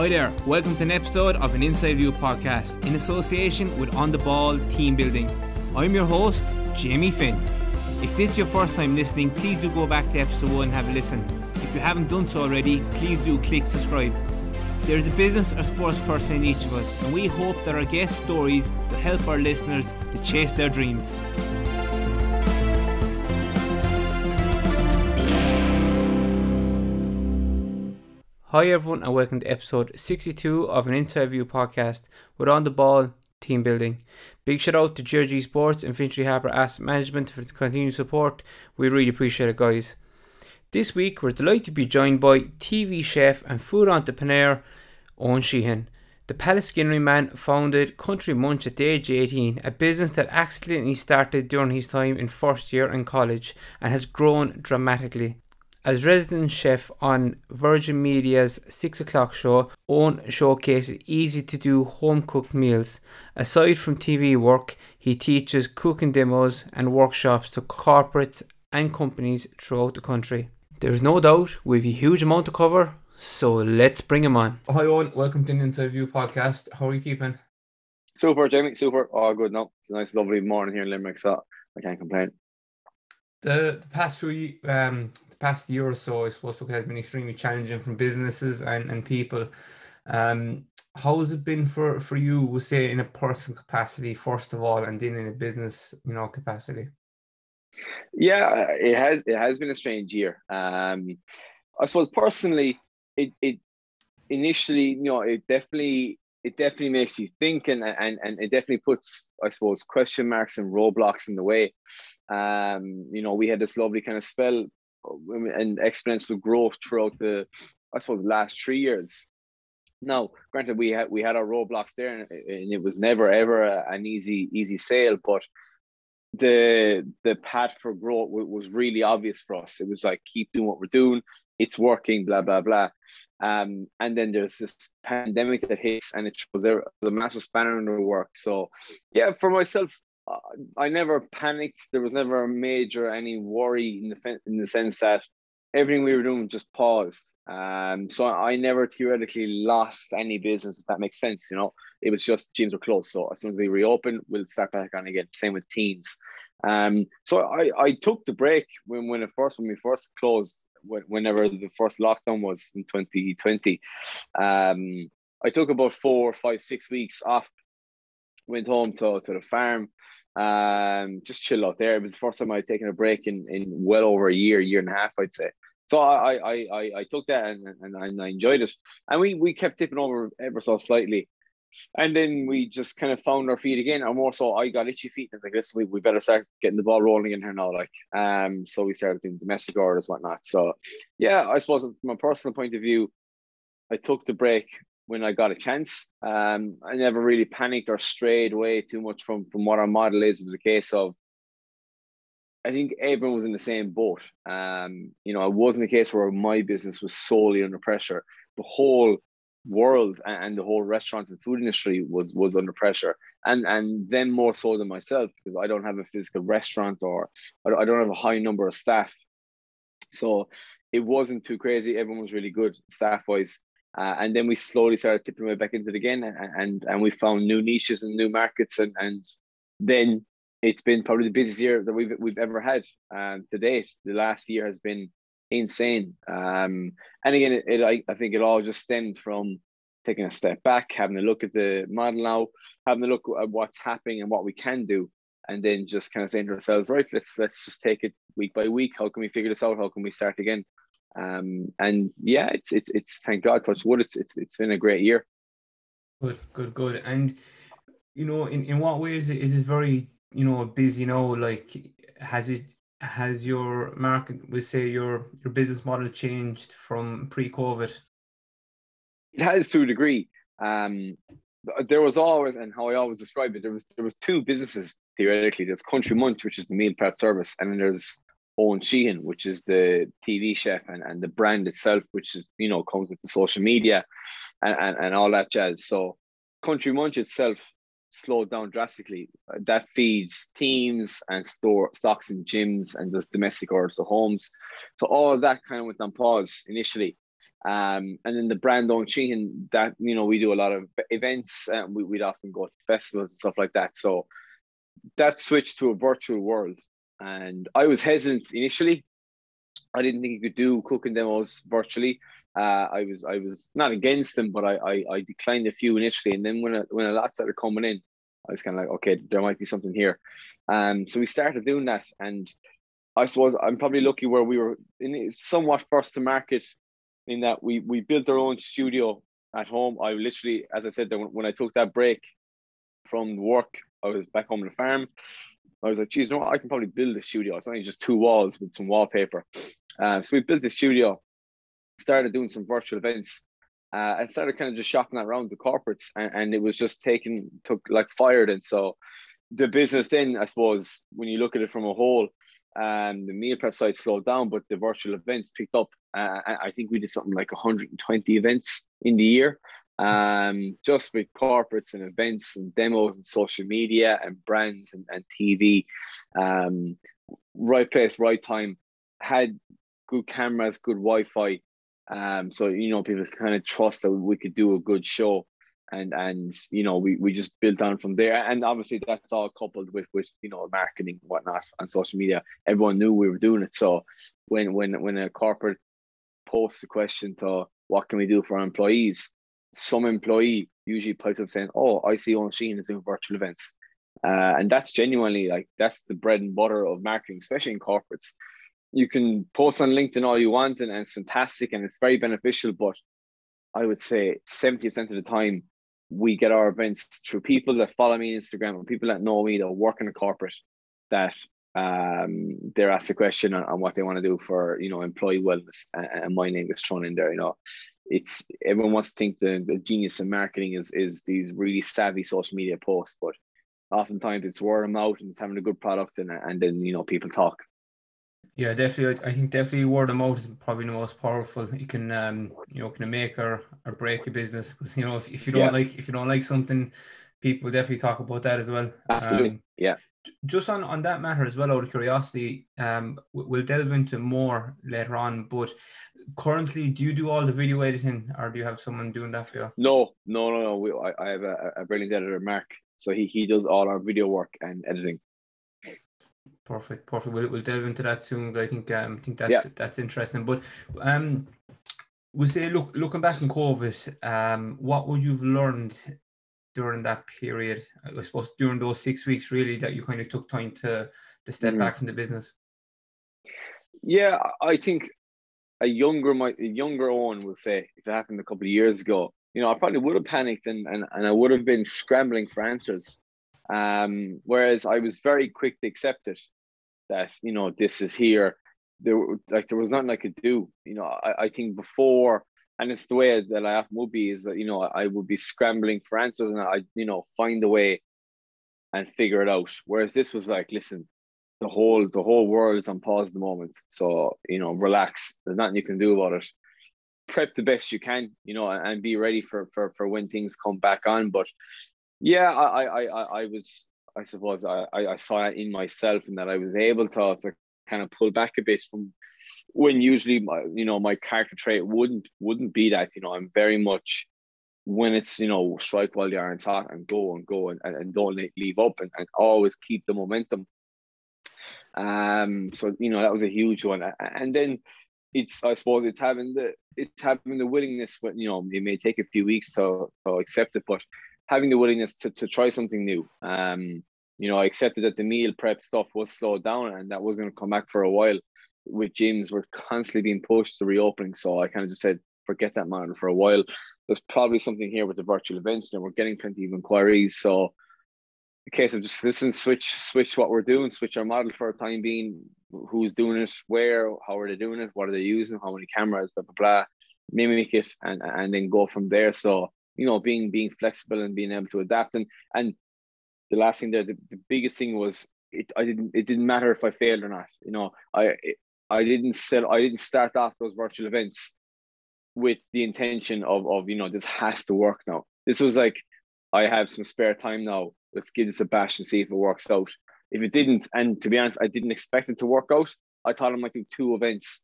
Hi there, welcome to an episode of an Inside View podcast in association with On the Ball Team Building. I'm your host, Jamie Finn. If this is your first time listening, please do go back to episode 1 and have a listen. If you haven't done so already, please do click subscribe. There is a business or sports person in each of us, and we hope that our guest stories will help our listeners to chase their dreams. Hi everyone and welcome to episode 62 of an Inside View podcast with On the Ball Team Building. Big shout out to Jersey Sports and Finchley Harbour Asset Management for the continued support. We really appreciate it guys. This week we're delighted to be joined by TV chef and food entrepreneur Owen Sheehan. The Pallaskenry man founded Country Munch at the age of 18, a business that accidentally started during his time in first year in college and has grown dramatically. As resident chef on Virgin Media's 6 o'clock show, Owen showcases easy to do home cooked meals. Aside from TV work, he teaches cooking demos and workshops to corporates and companies throughout the country. There is no doubt we've a huge amount to cover, so let's bring him on. Hi Owen, welcome to the Inside View podcast. How are you keeping? Super, Jamie, super. All good now. It's a nice, lovely morning here in Limerick, so I can't complain. The, the past few um the past year or so, I suppose, has been extremely challenging from businesses and, and people. Um, how has it been for for you? We'll say in a personal capacity first of all, and then in a business, you know, capacity. Yeah, it has it has been a strange year. Um, I suppose personally, it it initially, you know, it definitely it definitely makes you think and and and it definitely puts, I suppose, question marks and roadblocks in the way. Um, you know, we had this lovely kind of spell and exponential growth throughout the, I suppose, last three years. Now, granted, we had we had our roadblocks there, and, and it was never ever an easy easy sale. But the the path for growth was really obvious for us. It was like keep doing what we're doing. It's working. Blah blah blah. Um, and then there's this pandemic that hits, and it shows there the massive spanner in the work. So, yeah, for myself, I never panicked. There was never a major any worry in the in the sense that everything we were doing just paused. Um, so I never theoretically lost any business, if that makes sense. You know, it was just gyms were closed. So as soon as we reopen, we'll start back on again. Same with teams. Um, so I, I took the break when when it first when we first closed, whenever the first lockdown was in 2020. Um, I took about four, five, six weeks off. Went home to, to the farm um, just chill out there. It was the first time I'd taken a break in, in well over a year, year and a half, I'd say. So I I, I, I took that and, and I enjoyed it. And we, we kept tipping over ever so slightly. And then we just kind of found our feet again. And more so, I got itchy feet. And like, this, we, we better start getting the ball rolling in here now. Like, um, so we started doing domestic orders, whatnot. So, yeah, I suppose from a personal point of view, I took the break when I got a chance. Um, I never really panicked or strayed away too much from from what our model is. It was a case of I think everyone was in the same boat. Um, you know, it wasn't a case where my business was solely under pressure. The whole world and the whole restaurant and food industry was was under pressure, and and then more so than myself because I don't have a physical restaurant or I don't have a high number of staff. So it wasn't too crazy. Everyone was really good staff wise. Uh, and then we slowly started tipping way back into game and, and and we found new niches and new markets and and then it's been probably the busiest year that we've we've ever had um, to date. The last year has been insane. Um, and again, it, it I, I think it all just stemmed from taking a step back, having a look at the model now, having a look at what's happening and what we can do, and then just kind of saying to ourselves, right, let's let's just take it week by week. How can we figure this out? How can we start again? Um, and yeah, it's it's it's thank God, touch wood. It's it's it's been a great year. Good, good, good. And you know, in in what ways is it very you know busy now? Like, has it has your market, we say your your business model changed from pre-COVID? It has to a degree. Um, there was always, and how I always describe it, there was there was two businesses theoretically. There's Country Munch, which is the meal prep service, and then there's Owen Sheehan, which is the TV chef and, and the brand itself, which is, you know, comes with the social media and, and, and all that jazz. So Country Munch itself slowed down drastically. That feeds teams and store stocks in gyms and does domestic orders to homes. So all of that kind of went on pause initially. Um, and then the brand Owen Sheehan that you know we do a lot of events and we, would often go to festivals and stuff like that. So that switched to a virtual world, and I was hesitant initially. I didn't think you could do cooking demos virtually. Uh, I was I was not against them, but I, I, I declined a few initially, and then when a, when a lot started coming in, I was kind of like, okay, there might be something here. Um, so we started doing that, and I suppose I'm probably lucky where we were in somewhat first to market in that we we built our own studio at home. I literally, as I said, when I took that break from work, I was back home on the farm. I was like, geez, no, I can probably build a studio. It's only just two walls with some wallpaper. Uh, so we built the studio, started doing some virtual events, uh, and started kind of just shopping around the corporates, and, and it was just taken, took like fired. And so the business then, I suppose, when you look at it from a whole, um, the meal prep side slowed down, but the virtual events picked up. Uh, I think we did something like 120 events in the year, um, just with corporates and events and demos and social media and brands and, and TV. Um, right place, right time. Had good cameras, good Wi-Fi. Um, so you know people kind of trust that we could do a good show and and you know we, we just built on from there and obviously that's all coupled with with you know marketing and whatnot on social media everyone knew we were doing it so when when when a corporate posts a question to what can we do for our employees some employee usually pipes up saying oh i see Owen Sheehan is doing virtual events. Uh, and that's genuinely like that's the bread and butter of marketing especially in corporates. You can post on linkedin all you want and, and it's fantastic and it's very beneficial but I would say 70% of the time we get our events through people that follow me on Instagram or people that know me that work in a corporate that um, they're asked a question on, on, what they want to do for you know employee wellness and, and, my name is thrown in there you know it's everyone wants to think the, the genius in marketing is is these really savvy social media posts but oftentimes it's word of mouth and it's having a good product and, and then you know people talk yeah, definitely. I think definitely word of mouth is probably the most powerful. You can, um, you know, can make or, or break a business because you know if, if you don't yeah. like if you don't like something, people definitely talk about that as well. Absolutely, um, yeah. Just on on that matter as well, out of curiosity, um, we'll delve into more later on. But currently, do you do all the video editing, or do you have someone doing that for you? No, no, no, no. We, I, I have a, a brilliant editor, Mark. So he he does all our video work and editing. Perfect, perfect. We'll, we'll delve into that soon. But I think um, I think that's yeah. that's interesting. But um, we say look looking back in COVID, um, what would you've learned during that period? I suppose during those six weeks, really, that you kind of took time to to step mm-hmm. back from the business. Yeah, I think a younger my a younger Owen will say if it happened a couple of years ago, you know, I probably would have panicked and and, and I would have been scrambling for answers. Um, whereas I was very quick to accept it that you know this is here there like there was nothing I could do you know I, I think before and it's the way that I often would be is that you know I would be scrambling for answers and I you know find a way and figure it out. Whereas this was like listen the whole the whole world is on pause at the moment. So you know relax. There's nothing you can do about it. Prep the best you can you know and be ready for for for when things come back on. But yeah I I I, I was I suppose I, I saw it in myself and that I was able to, to kind of pull back a bit from when usually my you know my character trait wouldn't wouldn't be that you know I'm very much when it's you know strike while the iron's hot and go and go and, and, and don't leave up and, and always keep the momentum um so you know that was a huge one and then it's I suppose it's having the it's having the willingness but you know it may take a few weeks to, to accept it but having the willingness to, to try something new. Um, you know, I accepted that the meal prep stuff was slowed down and that wasn't going to come back for a while. With gyms, we're constantly being pushed to reopening, so I kind of just said, forget that man for a while. There's probably something here with the virtual events, and we're getting plenty of inquiries. So, the case of just listen, switch, switch what we're doing, switch our model for a time being. Who's doing it? Where? How are they doing it? What are they using? How many cameras? Blah blah blah. Mimic it and and then go from there. So you know being being flexible and being able to adapt and and the last thing there the, the biggest thing was it I didn't it didn't matter if I failed or not you know I I didn't sell I didn't start off those virtual events with the intention of of you know this has to work now. This was like I have some spare time now. Let's give this a bash and see if it works out. If it didn't and to be honest I didn't expect it to work out. I thought I might do two events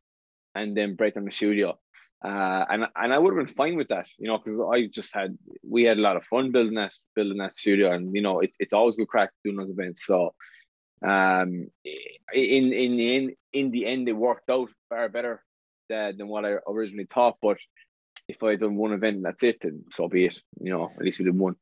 and then break down the studio. Uh, and and I would have been fine with that, you know, because I just had we had a lot of fun building that building that studio, and you know it's it's always good crack doing those events. So, um, in in the end, in the end, it worked out far better than, than what I originally thought. But if I had done one event, that's it, then so be it. You know, at least we did one.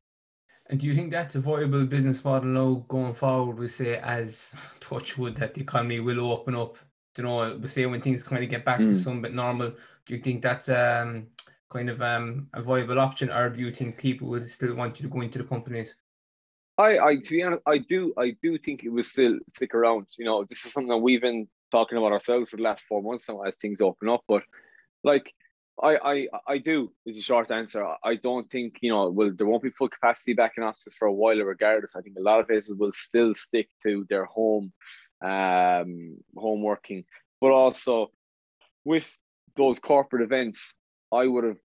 And do you think that's a viable business model now going forward? We say as touch wood that the economy will open up. You know, we say when things kind of get back mm. to some bit normal. Do you think that's um kind of um a viable option, or do you think people will still want you to go into the companies? I, I to be honest, I do I do think it will still stick around. You know, this is something that we've been talking about ourselves for the last four months now as things open up. But like I, I I do is a short answer. I don't think you know well there won't be full capacity back in offices for a while regardless. I think a lot of places will still stick to their home um home working. But also with those corporate events, I would have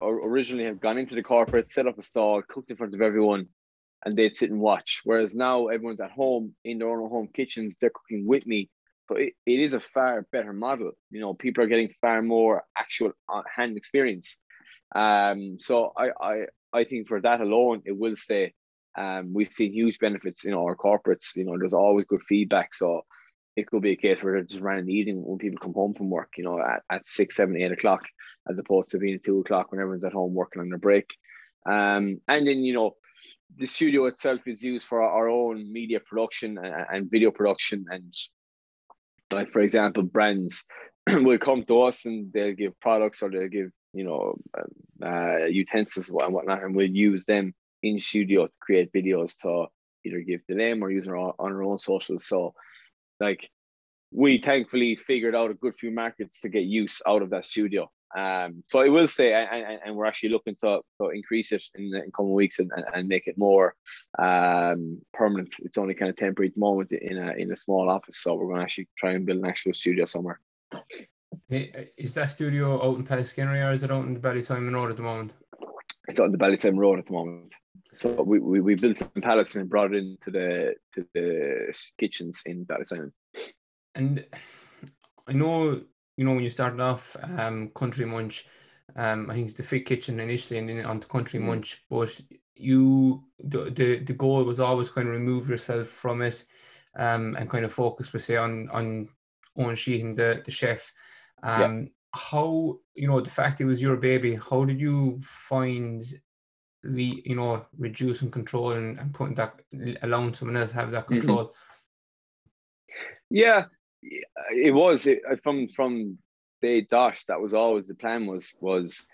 originally have gone into the corporate, set up a stall, cooked in front of everyone, and they'd sit and watch. Whereas now everyone's at home in their own home kitchens, they're cooking with me so it, it is a far better model. You know, people are getting far more actual uh, hand experience. Um, so I, I, I think for that alone, it will stay. Um, we've seen huge benefits, know, our corporates, you know, there's always good feedback. So it could be a case where they're just running the evening when people come home from work, you know, at, at six, seven, eight o'clock, as opposed to being at two o'clock when everyone's at home working on their break. Um, and then, you know, the studio itself is used for our own media production and, video production and like for example, brands will come to us and they'll give products or they'll give you know um, uh, utensils and whatnot, and we'll use them in studio to create videos to either give to them or use our, on our own socials. So, like, we thankfully figured out a good few markets to get use out of that studio. Um, so I will say, and, and we're actually looking to, to increase it in the in coming weeks and, and, make it more um, permanent. It's only kind of temporary at the moment in a in a small office, so we're going to actually try and build an actual studio somewhere. Is that studio out in Pallaskenry or is it out in the Ballysimon Road at the moment? It's out in the Ballysimon Road at the moment. So we, we, we built in Palace and brought it into the to the kitchens in Ballysimon. And I know you know, when you started off um, Country Munch, um, I think it's the Fit Kitchen initially, and then onto Country mm. Munch. But you, the, the the goal was always kind of remove yourself from it, um, and kind of focus, per se, on on Owen Sheehan, the the chef. Um, yeah. how you know the fact it was your baby? How did you find the you know reducing control and, and putting that allowing someone else have that mm-hmm. control? Mm-hmm. Yeah, it was it, uh, from from day dot. That was always the plan. Was was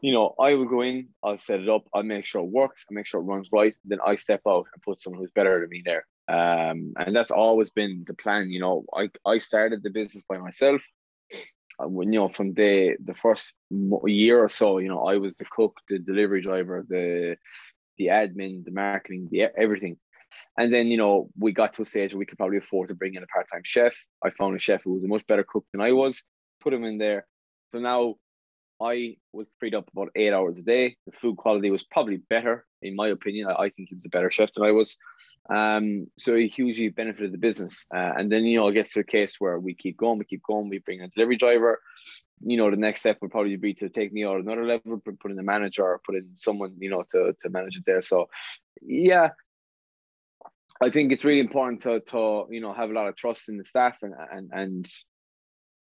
you know I would go in, I'll set it up, I'll make sure it works, I make sure it runs right. Then I step out and put someone who's better than me there. Um, and that's always been the plan. You know, I I started the business by myself. When you know from the the first year or so, you know, I was the cook, the delivery driver, the the admin, the marketing, the everything. And then, you know, we got to a stage where we could probably afford to bring in a part time chef. I found a chef who was a much better cook than I was, put him in there. So now I was freed up about eight hours a day. The food quality was probably better, in my opinion. I, I think he was a better chef than I was. Um, so he hugely benefited the business. Uh, and then, you know, it gets to a case where we keep going, we keep going, we bring a delivery driver. You know, the next step would probably be to take me out another level, put in a manager put in someone, you know, to, to manage it there. So, yeah, I think it's really important to, to you know have a lot of trust in the staff and and and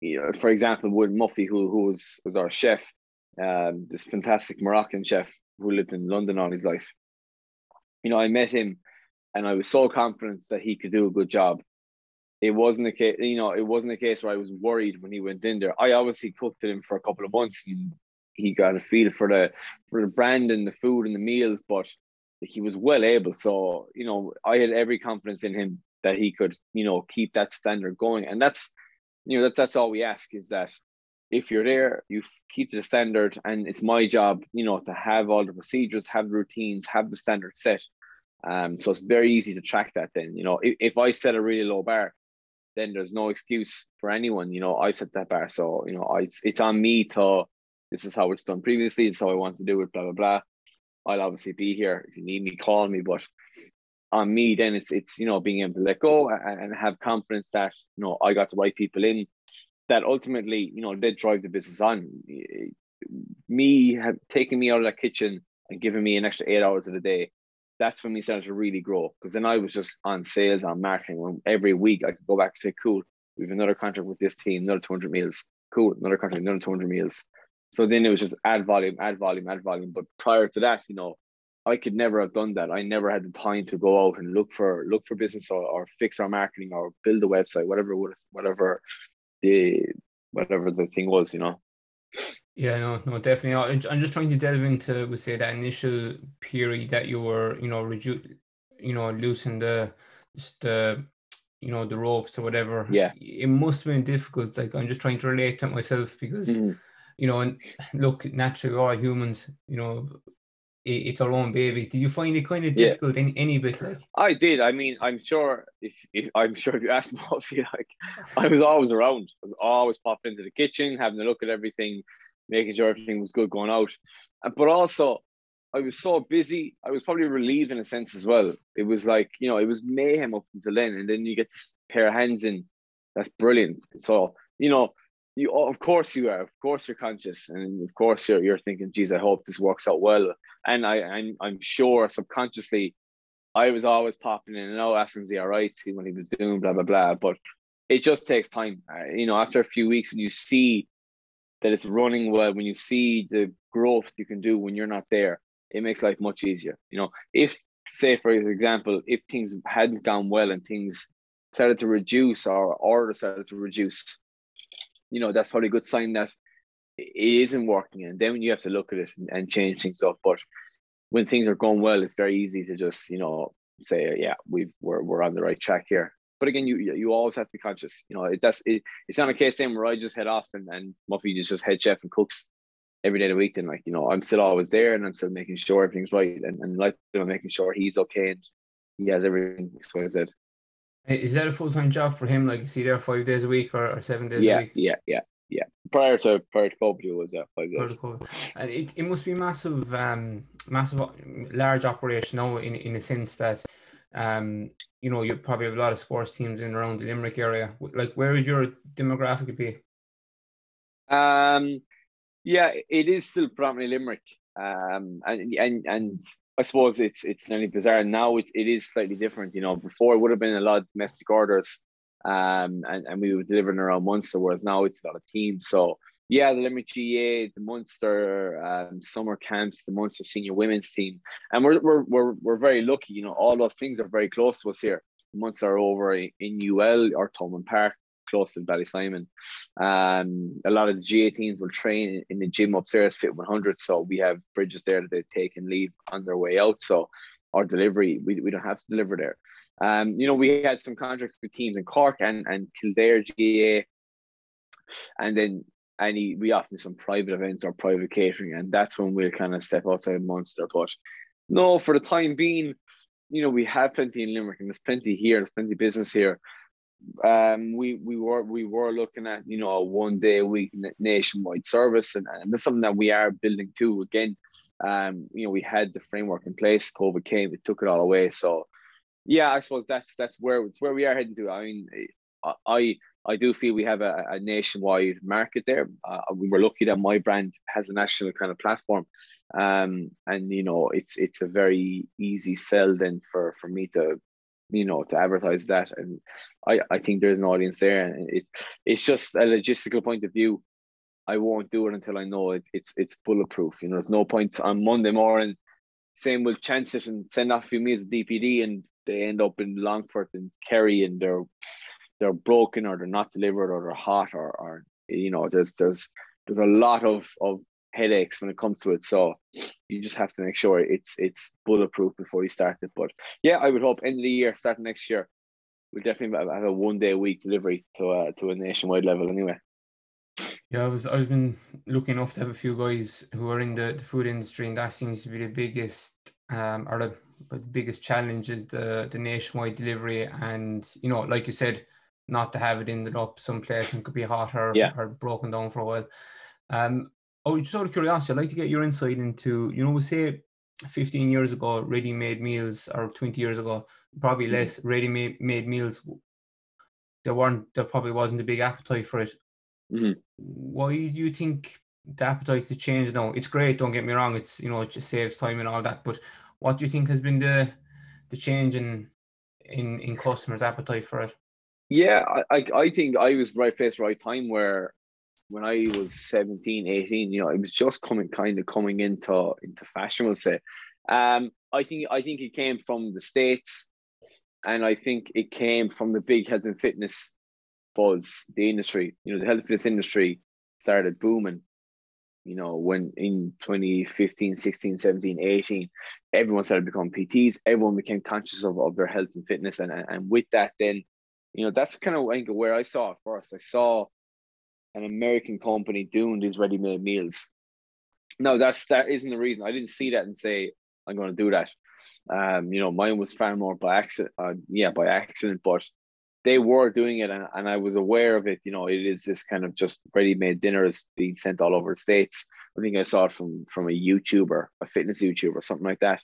you know, for example, with Muffy, who who was was our chef, um, this fantastic Moroccan chef who lived in London all his life. You know, I met him, and I was so confident that he could do a good job. It wasn't a case, you know, it wasn't a case where I was worried when he went in there. I obviously cooked to him for a couple of months, and he got a feel for the for the brand and the food and the meals, but he was well able. So, you know, I had every confidence in him that he could, you know, keep that standard going. And that's, you know, that's that's all we ask is that if you're there, you keep the standard. And it's my job, you know, to have all the procedures, have the routines, have the standard set. Um, so it's very easy to track that then. You know, if, if I set a really low bar, then there's no excuse for anyone. You know, I set that bar. So, you know, I, it's it's on me to this is how it's done previously, it's how I want to do it, blah blah blah. I'll obviously be here. If you need me, call me. But on me, then it's it's you know being able to let go and, and have confidence that you know I got the right people in that ultimately, you know, they drive the business on. Me have taken me out of that kitchen and giving me an extra eight hours of the day. That's when we started to really grow. Because then I was just on sales, on marketing. Every week I could go back and say, "Cool, we have another contract with this team, another 200 meals. Cool, another contract, another 200 meals." So then it was just add volume, add volume, add volume. But prior to that, you know, I could never have done that. I never had the time to go out and look for look for business or, or fix our marketing or build a website, whatever whatever the whatever the thing was, you know. Yeah, no, no, definitely. I'm just trying to delve into, we say, that initial period that you were, you know, reduce, you know, loosen the, the, you know, the ropes or whatever. Yeah, it must have been difficult. Like I'm just trying to relate to myself because, mm-hmm. You know, and look, naturally, all humans, you know, it's our own baby. Did you find it kind of difficult yeah. in any bit? Like I did. I mean, I'm sure if, if I'm sure if you asked Muffy, like I was always around. I was always popping into the kitchen, having a look at everything, making sure everything was good going out. But also, I was so busy. I was probably relieved in a sense as well. It was like you know, it was mayhem up until then, and then you get this pair of hands in. That's brilliant. So you know, you of course you are of course you're conscious. And of course you're, you're thinking geez i hope this works out well. And i I'm, I'm sure subconsciously i was always popping in and oh asking was he all right? See what he was doing? Blah blah blah. But it just takes time. Uh, you know after a few weeks when you see that it's running well when you see the growth you can do when you're not there it makes life much easier you know? If say for example if things hadn't gone well and things started to reduce or order started to reduce you know, that's probably a good sign that it isn't working. And then you have to look at it and, and change things up. But when things are going well, it's very easy to just, you know, say, yeah, we've we're, we're on the right track here. But again, you you always have to be conscious. You know, it, that's it, it's not a case then where I just head off and, and Muffy is just head chef and cooks every day of the week. Then like, you know, I'm still always there and I'm still making sure everything's right and, and like you know, making sure he's okay and he has everything explained. Is that a full time job for him? Like, is he there five days a week or, or seven days yeah, a week? Yeah, yeah, yeah. Prior to prior to COVID, it was yeah, five days. And it, it must be massive, um, massive, large operation now in in a sense that, um, you know, you probably have a lot of sports teams in around the Limerick area. Like, where would your demographic be? Um, yeah, it is still predominantly Limerick. Um, and and and I suppose it's it's nearly bizarre. Now it, it is slightly different. You know, before it would have been a lot of domestic orders, um, and, and we were delivering around Munster, whereas now it's a lot of teams. So yeah, the Limerick GAA, the Munster um, summer camps, the Munster senior women's team, and we're we're we're we're very lucky. You know, all those things are very close to us here. The Munster are over in UL or Thomond Park close to Ballysimon. Um, a lot of the GAA teams will train in the gym upstairs, Fit 100. So we have bridges there that they take and leave on their way out. So our delivery, we, we don't have to deliver there. Um, you know, we had some contracts with teams in Cork and, and Kildare GAA. And then any we often some private events or private catering, and that's when we'll kind of step outside Munster. But no, for the time being, you know, we have plenty in Limerick and there's plenty here, there's plenty business here um, we we were we were looking at you know a one day a week nationwide service, and, and that's something that we are building too. Again, um, you know, we had the framework in place. COVID came, it took it all away. So, yeah, I suppose that's that's where it's where we are heading to. I mean, I I do feel we have a, a nationwide market there. Uh, we were lucky that my brand has a national kind of platform, um, and you know, it's it's a very easy sell then for for me to you know to advertise that. And i i think there's an audience there and it's it's just a logistical point of view. I won't do it until i know it, it's it's bulletproof you know there's no point on monday morning. Saying we'll chance it and send off a few meals of dpd and they end up in longford and kerry and they're they're broken or they're not delivered or they're hot or, or you know there's there's there's a lot of of headaches when it comes to it. So you just have to make sure it's it's bulletproof before you start it. But yeah, I would hope end of the year, starting next year, we'll definitely have a one day a week delivery to a to a nationwide level anyway. Yeah, I was I've been looking enough to have a few guys who are in the, the food industry, and that seems to be the biggest um or the, the biggest challenge is the the nationwide delivery, and you know, like you said, not to have it ended up someplace and could be hot or, yeah. or broken down for a while. Um, Oh, just out of curiosity, I'd like to get your insight into, you know, we say 15 years ago, ready made meals, or 20 years ago, probably mm-hmm. less ready made meals. There weren't, there probably wasn't a big appetite for it. Mhm. Why do you think the appetite has changed now? It's great, don't get me wrong. It's you know it just saves time and all that. But what do you think has been the the change in in in customers' appetite for it? Yeah, I, I I think I was the right place, right time where when I was 17, 18, you know, it was just coming kind of coming into into fashion, we'll say. Um, I think I think it came from the States and I think it came from the big health and fitness buzz, the industry. You know, the health and fitness industry started booming. You know, when in 2015, 16, 17, 18, everyone started becoming PTs, everyone became conscious of, of their health and fitness. And, and, with that, then, you know, that's kind of where I saw it first. I saw an American company doing these ready-made meals. No, that's that isn't the reason. I didn't see that and say I'm going to do that. Um, you know, mine was far more by accident. Uh, yeah, by accident, but they were doing it, and, and I was aware of it. You know, it is this kind of just ready-made dinners being sent all over the states. I think I saw it from from a YouTuber, a fitness YouTuber, something like that.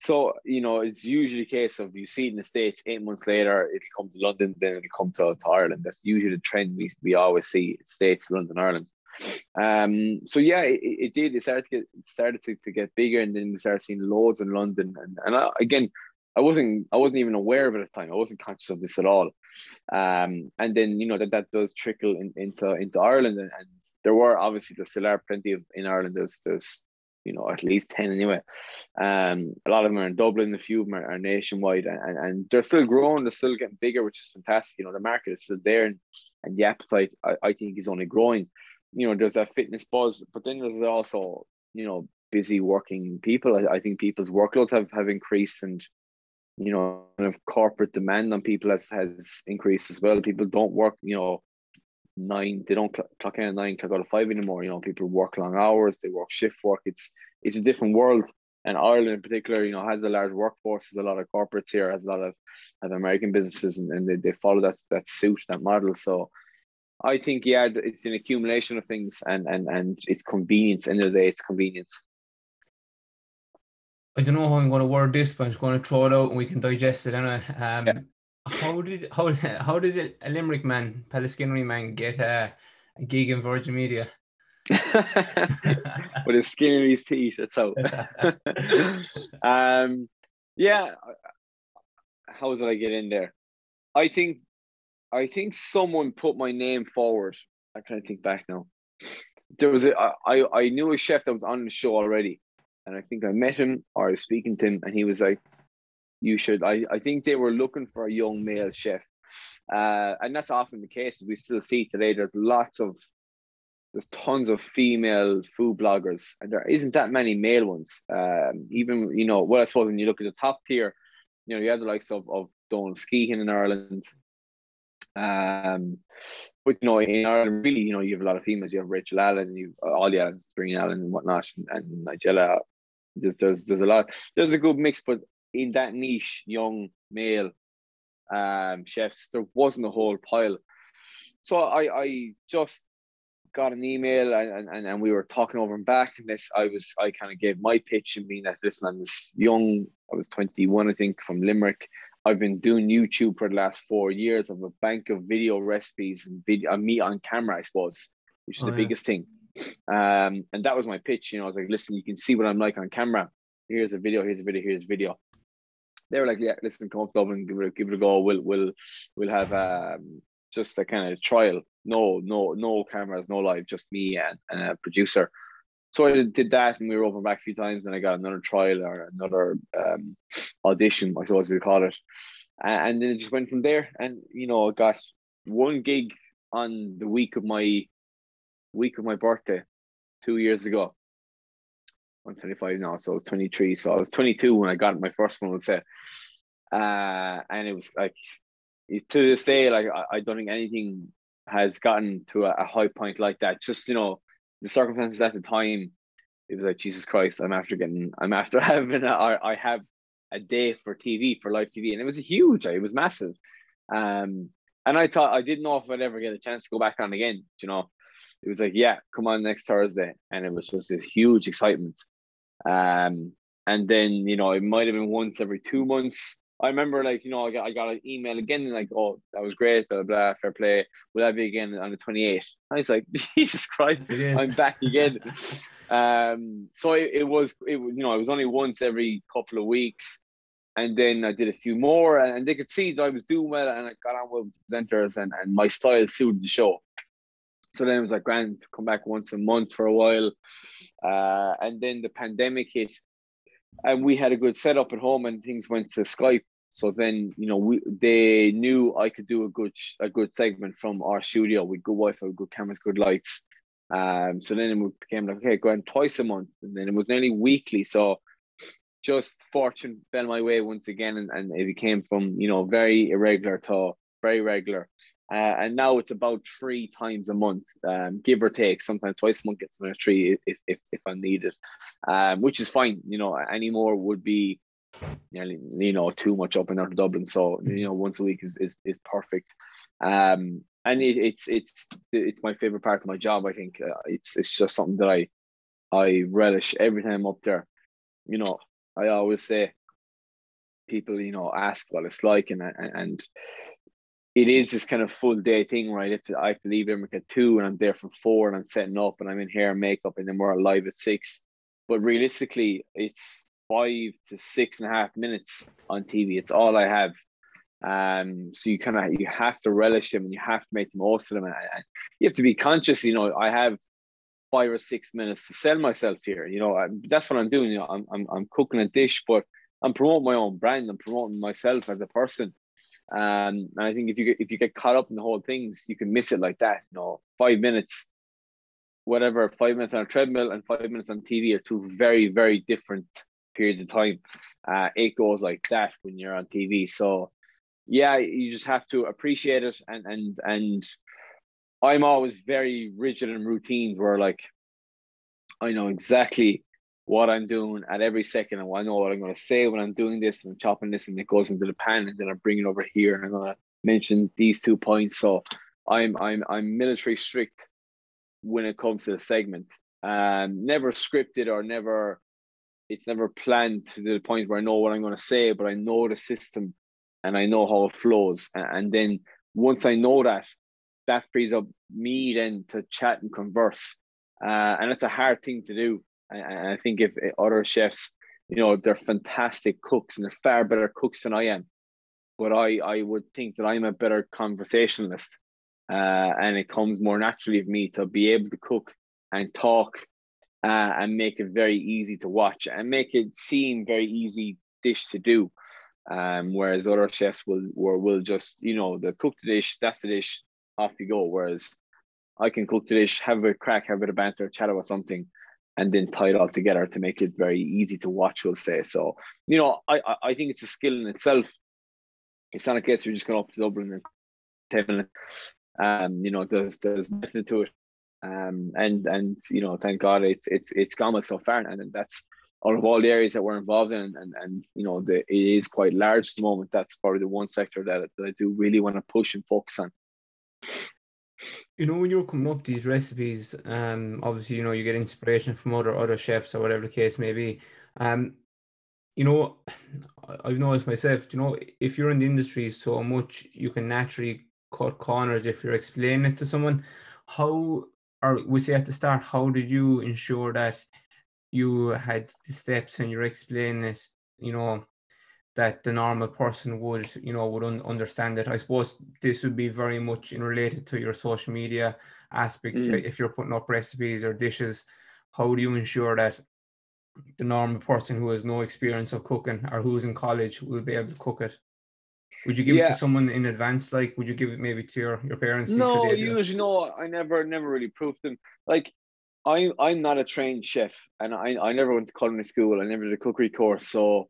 So you know, it's usually a case of you see it in the states. Eight months later, it'll come to London, then it'll come to, to Ireland. That's usually the trend we we always see: states, London, Ireland. Um, so yeah, it, it did. It started to get started to, to get bigger, and then we started seeing loads in London. And and I, again, I wasn't I wasn't even aware of it at the time. I wasn't conscious of this at all. Um, and then you know that that does trickle in, into into Ireland, and, and there were obviously there still are plenty of in Ireland. There's there's you know at least ten anyway. Um, a lot of them are in Dublin. A few of them are, are nationwide, and, and they're still growing. They're still getting bigger, which is fantastic. You know the market is still there, and, and the appetite I, I think is only growing you know, there's that fitness buzz, but then there's also, you know, busy working people. I, I think people's workloads have, have increased and, you know, kind of corporate demand on people has, has increased as well. People don't work, you know, nine, they don't clock in at nine, clock out at five anymore. You know, people work long hours, they work shift work. It's, it's a different world. And Ireland in particular, you know, has a large workforce, has a lot of corporates here, has a lot of, of American businesses and, and they, they follow that, that suit, that model. So, I think yeah, it's an accumulation of things, and and and it's convenience. End of the day, it's convenience. I don't know how I'm going to word this, but I'm just going to throw it out and we can digest it anyway. Um, yeah. How did how how did a Limerick man, Pallaskenry man, get a, a gig in Virgin Media? With his skin in his teeth, that's how. um, yeah. How did I get in there? I think I think someone put my name forward. I kind of think back now. There was a I I knew a chef that was on the show already, and I think I met him or I was speaking to him, and he was like, "You should." I I think they were looking for a young male chef, uh, and that's often the case. We still see today. There's lots of there's tons of female food bloggers, and there isn't that many male ones. Um, even you know, well, I suppose when you look at the top tier, you know, you have the likes of of Donal Skehan in Ireland, um, but you know, in Ireland, really, you know, you have a lot of females. You have Rachel Allen, you have all the Breen Allen, and whatnot, and, and Nigella. There's, there's there's a lot. There's a good mix, but in that niche, young male um, chefs, there wasn't a whole pile. So I I just got an email and, and, and we were talking over and back and this I was I kind of gave my pitch and being that listen I was young I was 21 I think from Limerick I've been doing YouTube for the last four years. I have a bank of video recipes and video and me on camera, I suppose, which is oh, the yeah. biggest thing. Um, and that was my pitch. You know, I was like, listen, you can see what I'm like on camera. Here's a video. Here's a video. Here's a video. They were like, yeah, listen, come up Dublin, give it, give it a go. We'll, we'll, we'll have um, just a kind of trial. No, no, no cameras, no live, just me and, and a producer so I did that, and we were over back a few times, and I got another trial or another um, audition, I suppose we call it, and then it just went from there. And you know, I got one gig on the week of my week of my birthday, two years ago. I'm 25 now, so I was 23. So I was 22 when I got my first one. Let's say, uh, and it was like to this day, like I, I don't think anything has gotten to a, a high point like that. Just you know the circumstances at the time, it was like Jesus Christ. I'm after getting. I'm after having. A, I have a day for TV for live TV, and it was huge. It was massive. Um, and I thought I didn't know if I'd ever get a chance to go back on again. You know, it was like, yeah, come on next Thursday, and it was just this huge excitement. Um, and then you know, it might have been once every two months. I remember like you know I got I got an email again and like oh that was great blah blah fair play. Will that be again on the 28th I was like Jesus Christ I'm back again. Um so it, it was it you know it was only once every couple of weeks. And then I did a few more and they could see that I was doing well and I got on with presenters and, and my style suited the show. So then it was like grand come back once a month for a while uh, and then the pandemic hit and we had a good setup at home and things went to Skype. So then, you know, we they knew I could do a good a good segment from our studio with good Wi-Fi, good cameras, good lights. Um, so then it became like, okay, going twice a month, and then it was nearly weekly. So just fortune fell my way once again, and, and it became from you know very irregular to very regular. Uh, and now it's about three times a month, um, give or take. Sometimes twice a month gets another three if if if I need it, um, which is fine. You know, any more would be, you know, too much up and down to Dublin. So you know, once a week is is, is perfect. Um, and it, it's it's it's my favorite part of my job. I think uh, it's it's just something that I I relish every time I'm up there. You know, I always say people, you know, ask what it's like, and and, and it is this kind of full day thing, right? If I have to leave Limerick at two and I'm there from four and I'm setting up and I'm in hair and makeup and then we're live at six. But realistically, it's five to six and a half minutes on TV. It's all I have. Um, so you kind of you have to relish them and you have to make the most of them, and, and you have to be conscious. You know, I have five or six minutes to sell myself here. You know, I, that's what I'm doing. You know, I'm, I'm I'm cooking a dish, but I'm promoting my own brand. I'm promoting myself as a person. Um, and I think if you get, if you get caught up in the whole things, you can miss it like that. You know, five minutes, whatever, five minutes on a treadmill and five minutes on TV are two very very different periods of time. Uh, it goes like that when you're on TV. So yeah, you just have to appreciate it and and and I'm always very rigid in routines where like I know exactly what I'm doing at every second, and I know what I'm going to say when I'm doing this, and I'm chopping this, and it goes into the pan, and then I bring it over here, and I'm going to mention these two points. So I'm I'm I'm military strict when it comes to the segment. Um, never scripted or never, it's never planned to the point where I know what I'm going to say, but I know the system, and I know how it flows, and, then once I know that, that frees up me then to chat and converse. Uh, and it's a hard thing to do and I think if other chefs, you know, they're fantastic cooks and they're far better cooks than I am. But I, I would think that I'm a better conversationalist. Uh, and it comes more naturally of me to be able to cook and talk uh, and make it very easy to watch and make it seem very easy dish to do. Um, whereas other chefs will, will will just you know the cook the dish that's the dish off you go. Whereas I can cook the dish, have a crack, have a bit of banter, chat about something, and then tie it all together to make it very easy to watch, we'll say. So, you know, I, I think it's a skill in itself. It's not a case we're just going up to Dublin and 10 minutes. Um, you know, there's there's nothing to it. Um, and and you know, thank God it's it's it's gone so far, and that's out of all the areas that we're involved in, and and you know, the, it is quite large at the moment. That's probably the one sector that, that I do really want to push and focus on you know when you're coming up these recipes um obviously you know you get inspiration from other other chefs or whatever the case may be. Um you know i've noticed myself you know if you're in the industry so much you can naturally cut corners if you're explaining it to someone. How or we say at the start how did you ensure that you had the steps and you're explaining it you know that the normal person would you know would un- understand it i suppose this would be very much in related to your social media aspect mm. if you're putting up recipes or dishes how do you ensure that the normal person who has no experience of cooking or who's in college will be able to cook it would you give yeah. it to someone in advance like would you give it maybe to your, your parents no usually no i never never really proved them like I'm I'm not a trained chef, and I, I never went to culinary school. I never did a cookery course, so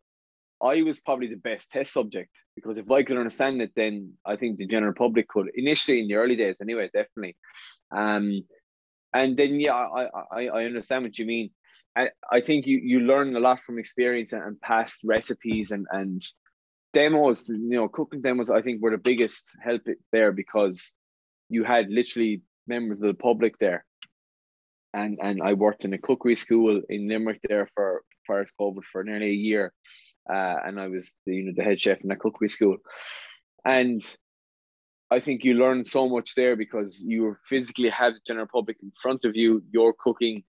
I was probably the best test subject because if I could understand it, then I think the general public could. Initially, in the early days, anyway, definitely. Um, and then yeah, I, I I understand what you mean. I, I think you you learn a lot from experience and, and past recipes and and demos. You know, cooking demos. I think were the biggest help there because you had literally members of the public there and and I worked in a cookery school in Limerick there for prior to COVID for nearly a year, uh, and I was the you know the head chef in that cookery school, and I think you learn so much there because you physically have the general public in front of you, you're cooking,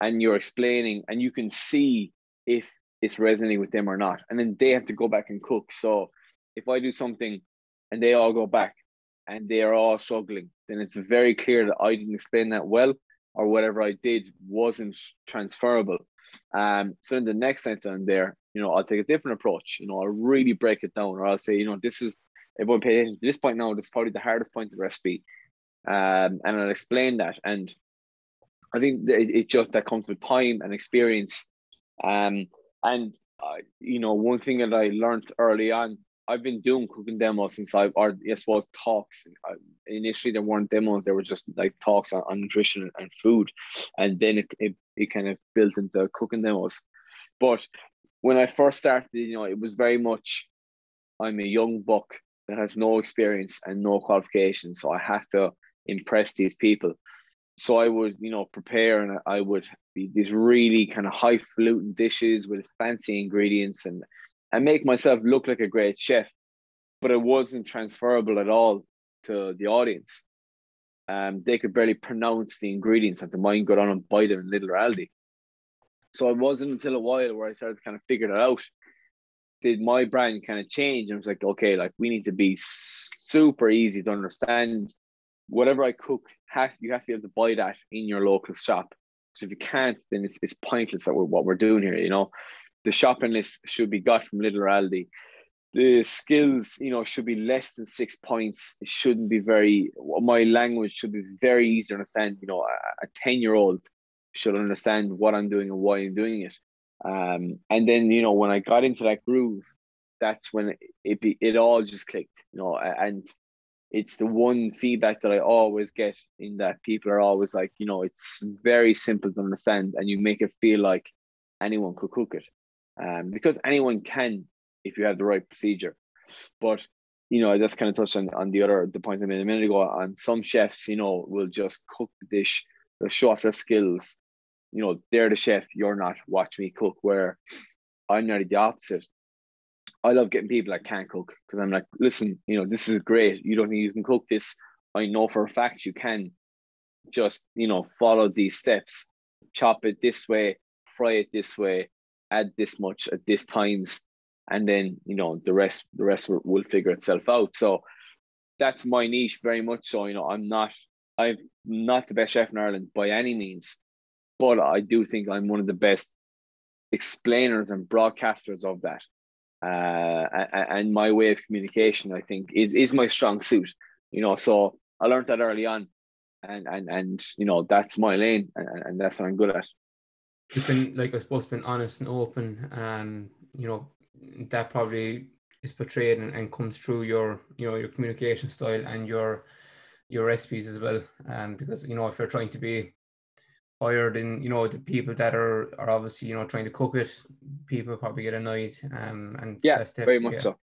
and you're explaining, and you can see if it's resonating with them or not, and then they have to go back and cook. So if I do something, and they all go back, and they are all struggling, then it's very clear that I didn't explain that well or whatever I did wasn't transferable. Um, so then the next I'm there, you know, I'll take a different approach. You know, I'll really break it down, or I'll say, you know, this is everyone pay attention to this point now. This is probably the hardest point of the recipe, um, and I'll explain that. And I think it, it just that comes with time and experience. Um, and uh, you know, one thing that I learned early on I've been doing cooking demos since I, or I suppose talks. initially, there weren't demos; there were just like talks on, on nutrition and food, and then it, it, it kind of built into cooking demos. But when I first started, you know, it was very much I'm a young buck that has no experience and no qualifications, so I have to impress these people. So I would, you know, prepare and I would be these really kind of highfalutin dishes with fancy ingredients and and make myself look like a great chef, but it wasn't transferable at all to the audience. Um, they could barely pronounce the ingredients, and the mind got on and buy them in Lidl Aldi. So it wasn't until a while where I started to kind of figure it out. Did my brand kind of change? And I was like, okay, like we need to be super easy to understand. Whatever I cook, have, you have to be able to buy that in your local shop. So if you can't, then it's, it's pointless that we're what we're doing here, you know the shopping list should be got from Lidl Aldi. The skills, you know, should be less than six points. It shouldn't be very. My language should be very easy to understand. You know, a ten-year-old should understand what I'm doing and why I'm doing it. Um, and then you know, when I got into that groove, that's when it it, be, it all just clicked. You know, and it's the one feedback that I always get in that people are always like, you know, it's very simple to understand, and you make it feel like anyone could cook it um, because anyone can if you have the right procedure. But you know, I just kind of touched on, on the other the point I made a minute ago. On some chefs, you know, will just cook the dish, they'll show off their skills. You know, they're the chef, you're not. Watch me cook. Where I'm nearly the opposite. I love getting people that can't cook because I'm like, listen, you know, this is great. You don't think you can cook this. I know for a fact you can. Just you know, follow these steps. Chop it this way, fry it this way, add this much at this times and then you know the rest the rest will, will figure itself out. So that's my niche very much. So you know i'm not i'm not the best chef in ireland by any means but i do think i'm one of the best explainers and broadcasters of that. Uh, and my way of communication i think is is my strong suit you know. So i learned that early on and and and you know that's my lane and, and that's what i'm good at just been like I suppose been honest and open, and you know that probably is portrayed and, and comes through your you know your communication style and your your recipes as well. Um, because you know if you're trying to be higher than you know the people that are are obviously you know trying to cook it, people probably get annoyed. Um, and yeah, that's very much yeah, so.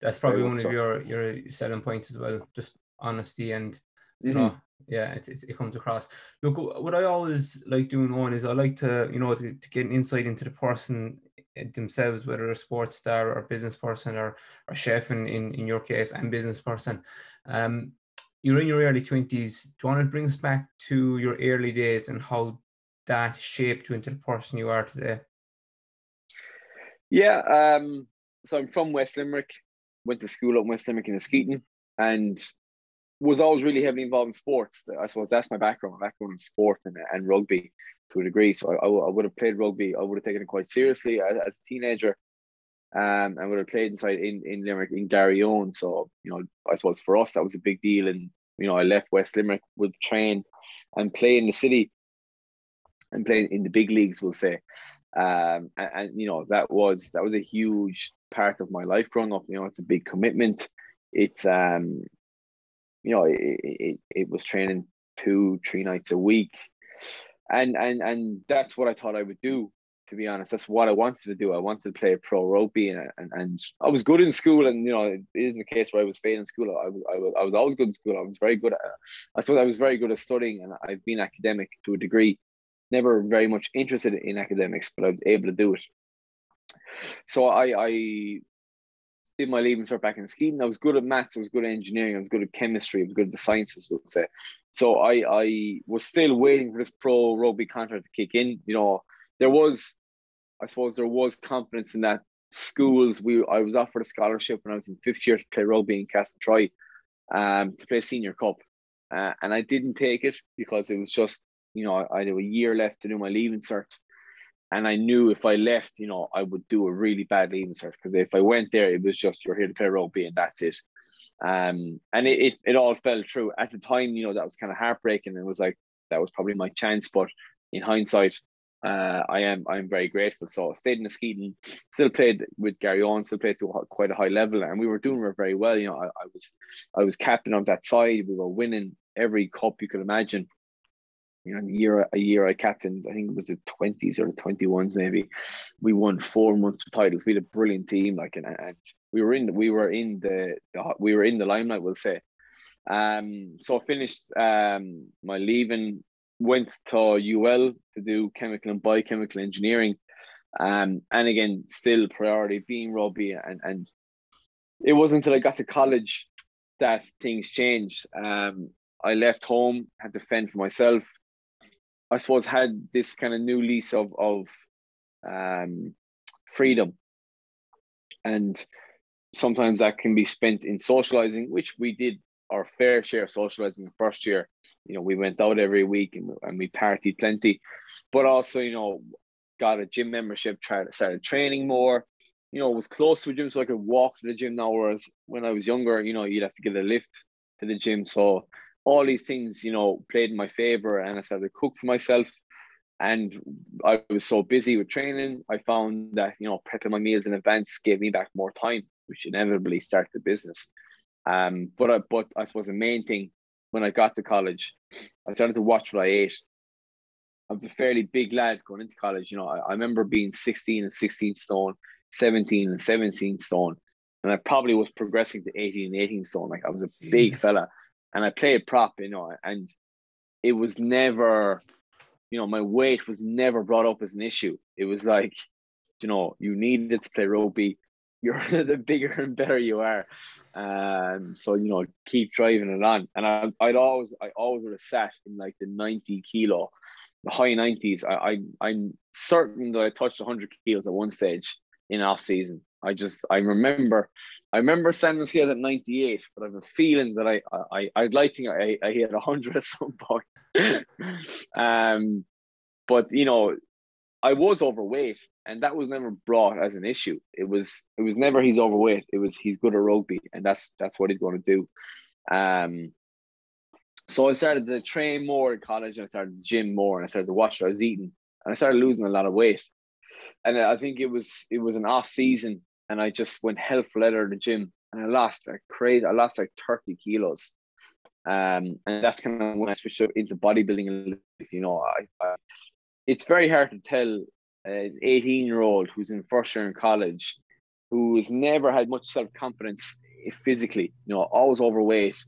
That's probably one of so. your your selling points as well. Just honesty and you mm-hmm. know yeah it, it, comes across. Look what i always like doing on is i like to you know to, to get an insight into the person eh, themselves whether a sports star or business person or or chef in, in in your case and business person. Um you're in your early 20s do you want to bring us back to your early days and how that shaped you into the person you are today? Yeah um so i'm from west limerick went to school in west limerick in Askeaton and was always really heavily involved in sports. I suppose that's my background. My background in sport and, and rugby to a degree. So I, I, would have played rugby. I would have taken it quite seriously as, as a teenager. Um, and would have played inside in, in Limerick in Garryowen. So, you know, I suppose for us that was a big deal. And, you know, I left West Limerick, would train and play in the city and play in the big leagues, we'll say. Um, and, and, you know, that was that was a huge part of my life growing up. You know, it's a big commitment. It's um you know, it, it, it was training two, three nights a week. And and and that's what I thought I would do, to be honest. That's what I wanted to do. I wanted to play pro rugby and, and, and I was good in school and you know, it isn't the case where I was failing in school. I, was, I was I was always good in school. I was very good at I suppose I was very good at studying and I've been academic to a degree. never very much interested in academics, but I was able to do it. So I, I did my leaving cert back in Askeaton. I was good at maths, I was good at engineering, I was good at chemistry, I was good at the sciences, we'll say. So I, I was still waiting for this pro rugby contract to kick in. You know, there was, I suppose, there was confidence in that schools. We I was offered a scholarship when I was in fifth year to play rugby in Castletroy, um, to play senior cup, uh, and I didn't take it because it was just you know I, I had a year left to do my leaving cert, and I knew if I left, you know, I would do a really bad leaving cert because if I went there, it was just you're here to play rugby and that's it. Um, and it, it, it all fell through. at the time. You know, that was kind of heartbreaking. And it was like that was probably my chance, but in hindsight, uh, I am I'm very grateful. So I stayed in the Askeaton, still played with Garryowen, still played to quite a high level, and we were doing very well. You know, I, I was I was captain of that side. We were winning every cup you could imagine you know, a year a year I captained, I think it was the twenties or the twenty ones maybe. We won four Munster titles. We had a brilliant team, like and, and we were in we were in the, the we were in the limelight, we'll say. Um, so I finished um my leaving, went to UL to do chemical and biochemical engineering. Um, and again, still priority being rugby and and it wasn't until I got to college that things changed. Um, I left home, had to fend for myself, I suppose had this kind of new lease of of um, freedom, and sometimes that can be spent in socializing, which we did our fair share of socializing the first year. You know, we went out every week and, and we partied plenty, but also you know got a gym membership, tried started training more. You know, was close to a gym, so I could walk to the gym now. Whereas when I was younger, you know, you'd have to get a lift to the gym. So all these things, you know, played in my favor. And I started to cook for myself. And I was so busy with training, I found that, you know, prepping my meals in advance gave me back more time, which inevitably started the business. Um, but I, but I suppose the main thing when I got to college, I started to watch what I ate. I was a fairly big lad going into college. You know, I, I remember being 16 and 16 stone, 17 and 17 stone. And I probably was progressing to 18 and 18 stone. Like I was a Jesus. big fella and I played prop, you know, and it was never, you know, my weight was never brought up as an issue. It was like, you know, you needed to play rugby. You're the bigger and better you are. Um, so you know, keep driving it on. And I, I'd always, I always would have sat in like the 90 kilo, the high 90s. I, I I'm certain that I touched 100 kilos at one stage in off season. I just, I remember I remember standing scales at 98, but I have a feeling that I I I'd like to I, I hit 100 at some point. um, but you know, I was overweight, and that was never brought as an issue. It was it was never he's overweight. It was he's good at rugby, and that's that's what he's going to do. Um, so I started to train more in college, and I started to gym more, and I started to watch what I was eating, and I started losing a lot of weight. And I think it was it was an off season and I just went hell for leather in the gym and I lost like crazy. I lost like 30 kilos. Um, and that's kind of when I switched into bodybuilding. You know, I, I, it's very hard to tell an 18 year old who's in first year in college, who has never had much self confidence physically, you know, always overweight,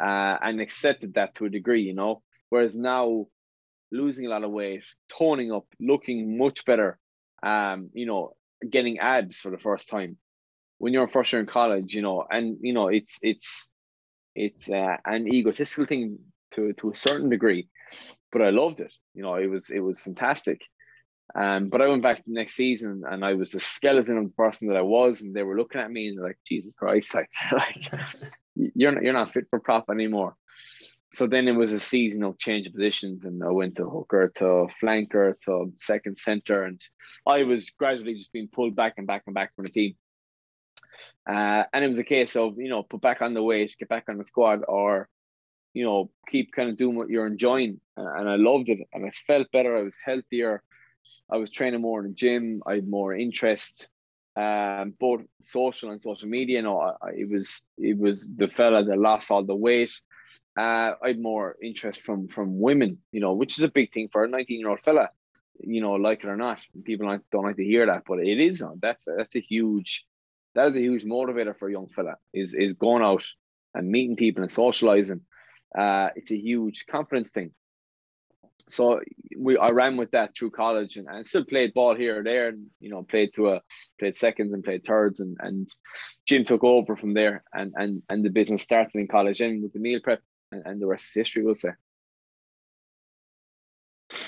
uh, and accepted that to a degree, you know. Whereas now, losing a lot of weight, toning up, looking much better, um, you know, getting abs for the first time when you're first year in college, you know, and you know it's it's it's uh, an egotistical thing to to a certain degree, but I loved it. You know, it was it was fantastic. Um, but I went back the next season and I was the skeleton of the person that I was, and they were looking at me and like, Jesus Christ, like, like you're not, you're not fit for prop anymore so then it was a season of change of positions, and I went to hooker, to flanker, to second center, and I was gradually just being pulled back and back and back from the team. Uh, and it was a case of you know put back on the weight, get back on the squad, or you know keep kind of doing what you're enjoying. And I loved it, and I felt better. I was healthier. I was training more in the gym. I had more interest, um, both social and social media. You know, I, it was it was the fella that lost all the weight uh, I had more interest from from women, you know, which is a big thing for a 19 year old fella, you know, like it or not. People don't like to hear that, but it is. That's that's a huge, that is a huge motivator for a young fella. Is is going out and meeting people and socializing. Uh, it's a huge confidence thing. so we I ran with that through college and, and still played ball here or there and you know played to a played seconds and played thirds and and gym took over from there and and and the business started in college and with the meal prep and, and the rest is history we'll say.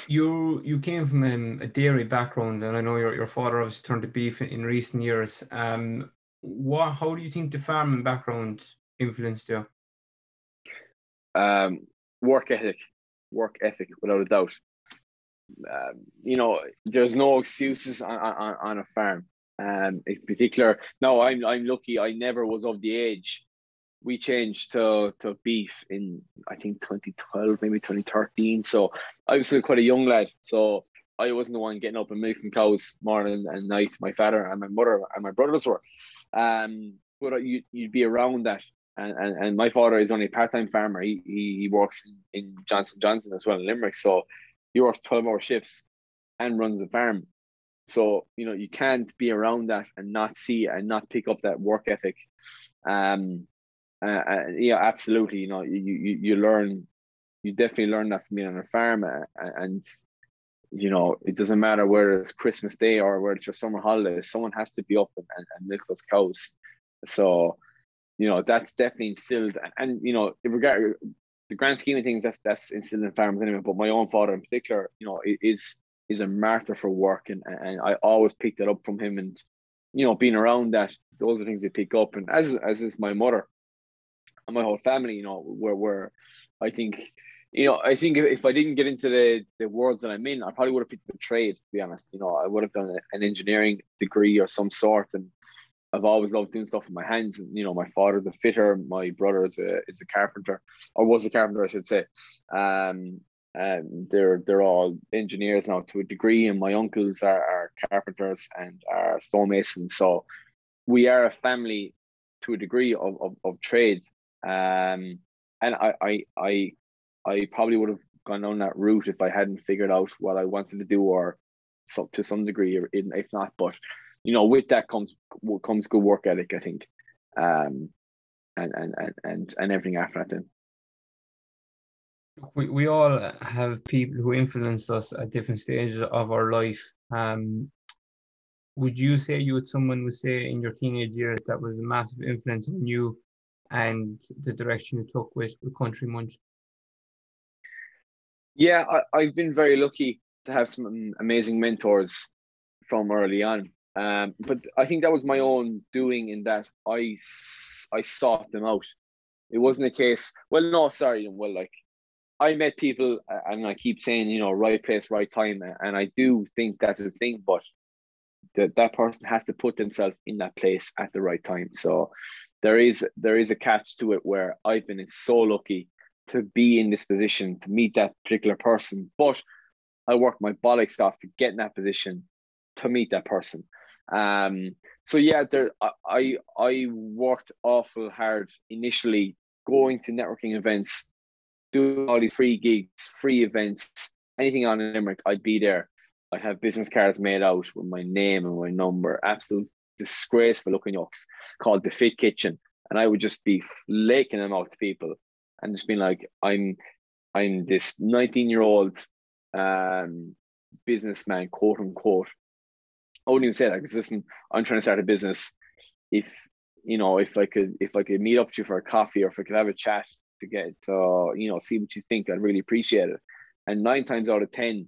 You you came from um, a dairy background and I know your, your father has turned to beef in, in recent years. Um what how do you think the farming background influenced you? Um work ethic work ethic without a doubt. Um, you know, there's no excuses on, on, on a farm. Um, in particular, no, I'm I'm lucky. I never was of the age. We changed to to beef in I think 2012, maybe 2013. So I was still quite a young lad. So I wasn't the one getting up and milking cows morning and night. My father and my mother and my brothers were. Um, but you you'd be around that and, and, and my father is only a part-time farmer. He, he, he works in, Johnson Johnson as well in Limerick. So he works 12 hour shifts and runs a farm. So, you know, you can't be around that and not see and not pick up that work ethic. Um, uh, uh, yeah, absolutely. You know, you, you, you learn, you definitely learn that from being on a farm uh, and, you know, it doesn't matter whether it's Christmas Day or whether it's your summer holidays, someone has to be up and, and, and milk those cows. So, you know that's definitely instilled and you know in regard the grand scheme of things that's that's instilled in farmers anyway but my own father in particular you know is is a martyr for work and and i always picked it up from him and you know being around that those are things they pick up and as as is my mother and my whole family you know where where i think you know i think if, i didn't get into the the world that i'm in i probably would have picked a trade to be honest you know i would have done an engineering degree or some sort and I've always loved doing stuff with my hands. And, you know, my father's a fitter, my brother is a is a carpenter, or was a carpenter, I should say. Um, and they're they're all engineers now to a degree, and my uncles are, are carpenters and are stonemasons. So we are a family to a degree of of, of trade. Um, and I I I I probably would have gone down that route if I hadn't figured out what I wanted to do, or so to some degree, or if not. But you know, with that comes comes good work ethic, I think, um, and and and and, everything after that. Then we we all have people who influence us at different stages of our life. Um, would you say you would someone would say in your teenage years that was a massive influence on you and the direction you took with, with Country Munch? Yeah, I, I've been very lucky to have some amazing mentors from early on. Um, but I think that was my own doing in that I I sought them out. It wasn't a case. Well, no, sorry. Well, like I met people, and I keep saying, you know, right place, right time, and I do think that's a thing. But that that person has to put themselves in that place at the right time. So there is there is a catch to it where I've been so lucky to be in this position to meet that particular person, but I worked my bollocks off to get in that position to meet that person. Um, so yeah, there I I worked awful hard initially going to networking events, doing all these free gigs, free events, anything on Limerick, I'd be there. I'd have business cards made out with my name and my number, absolute disgraceful looking yucks called the Fit Kitchen. And I would just be flaking them out to people and just being like, I'm I'm this 19 year old um, businessman, quote unquote, I wouldn't even say that because listen, I'm trying to start a business. If you know, if I could, if I could meet up with you for a coffee, or if I could have a chat to get, uh, you know, see what you think, I'd really appreciate it. And nine times out of ten,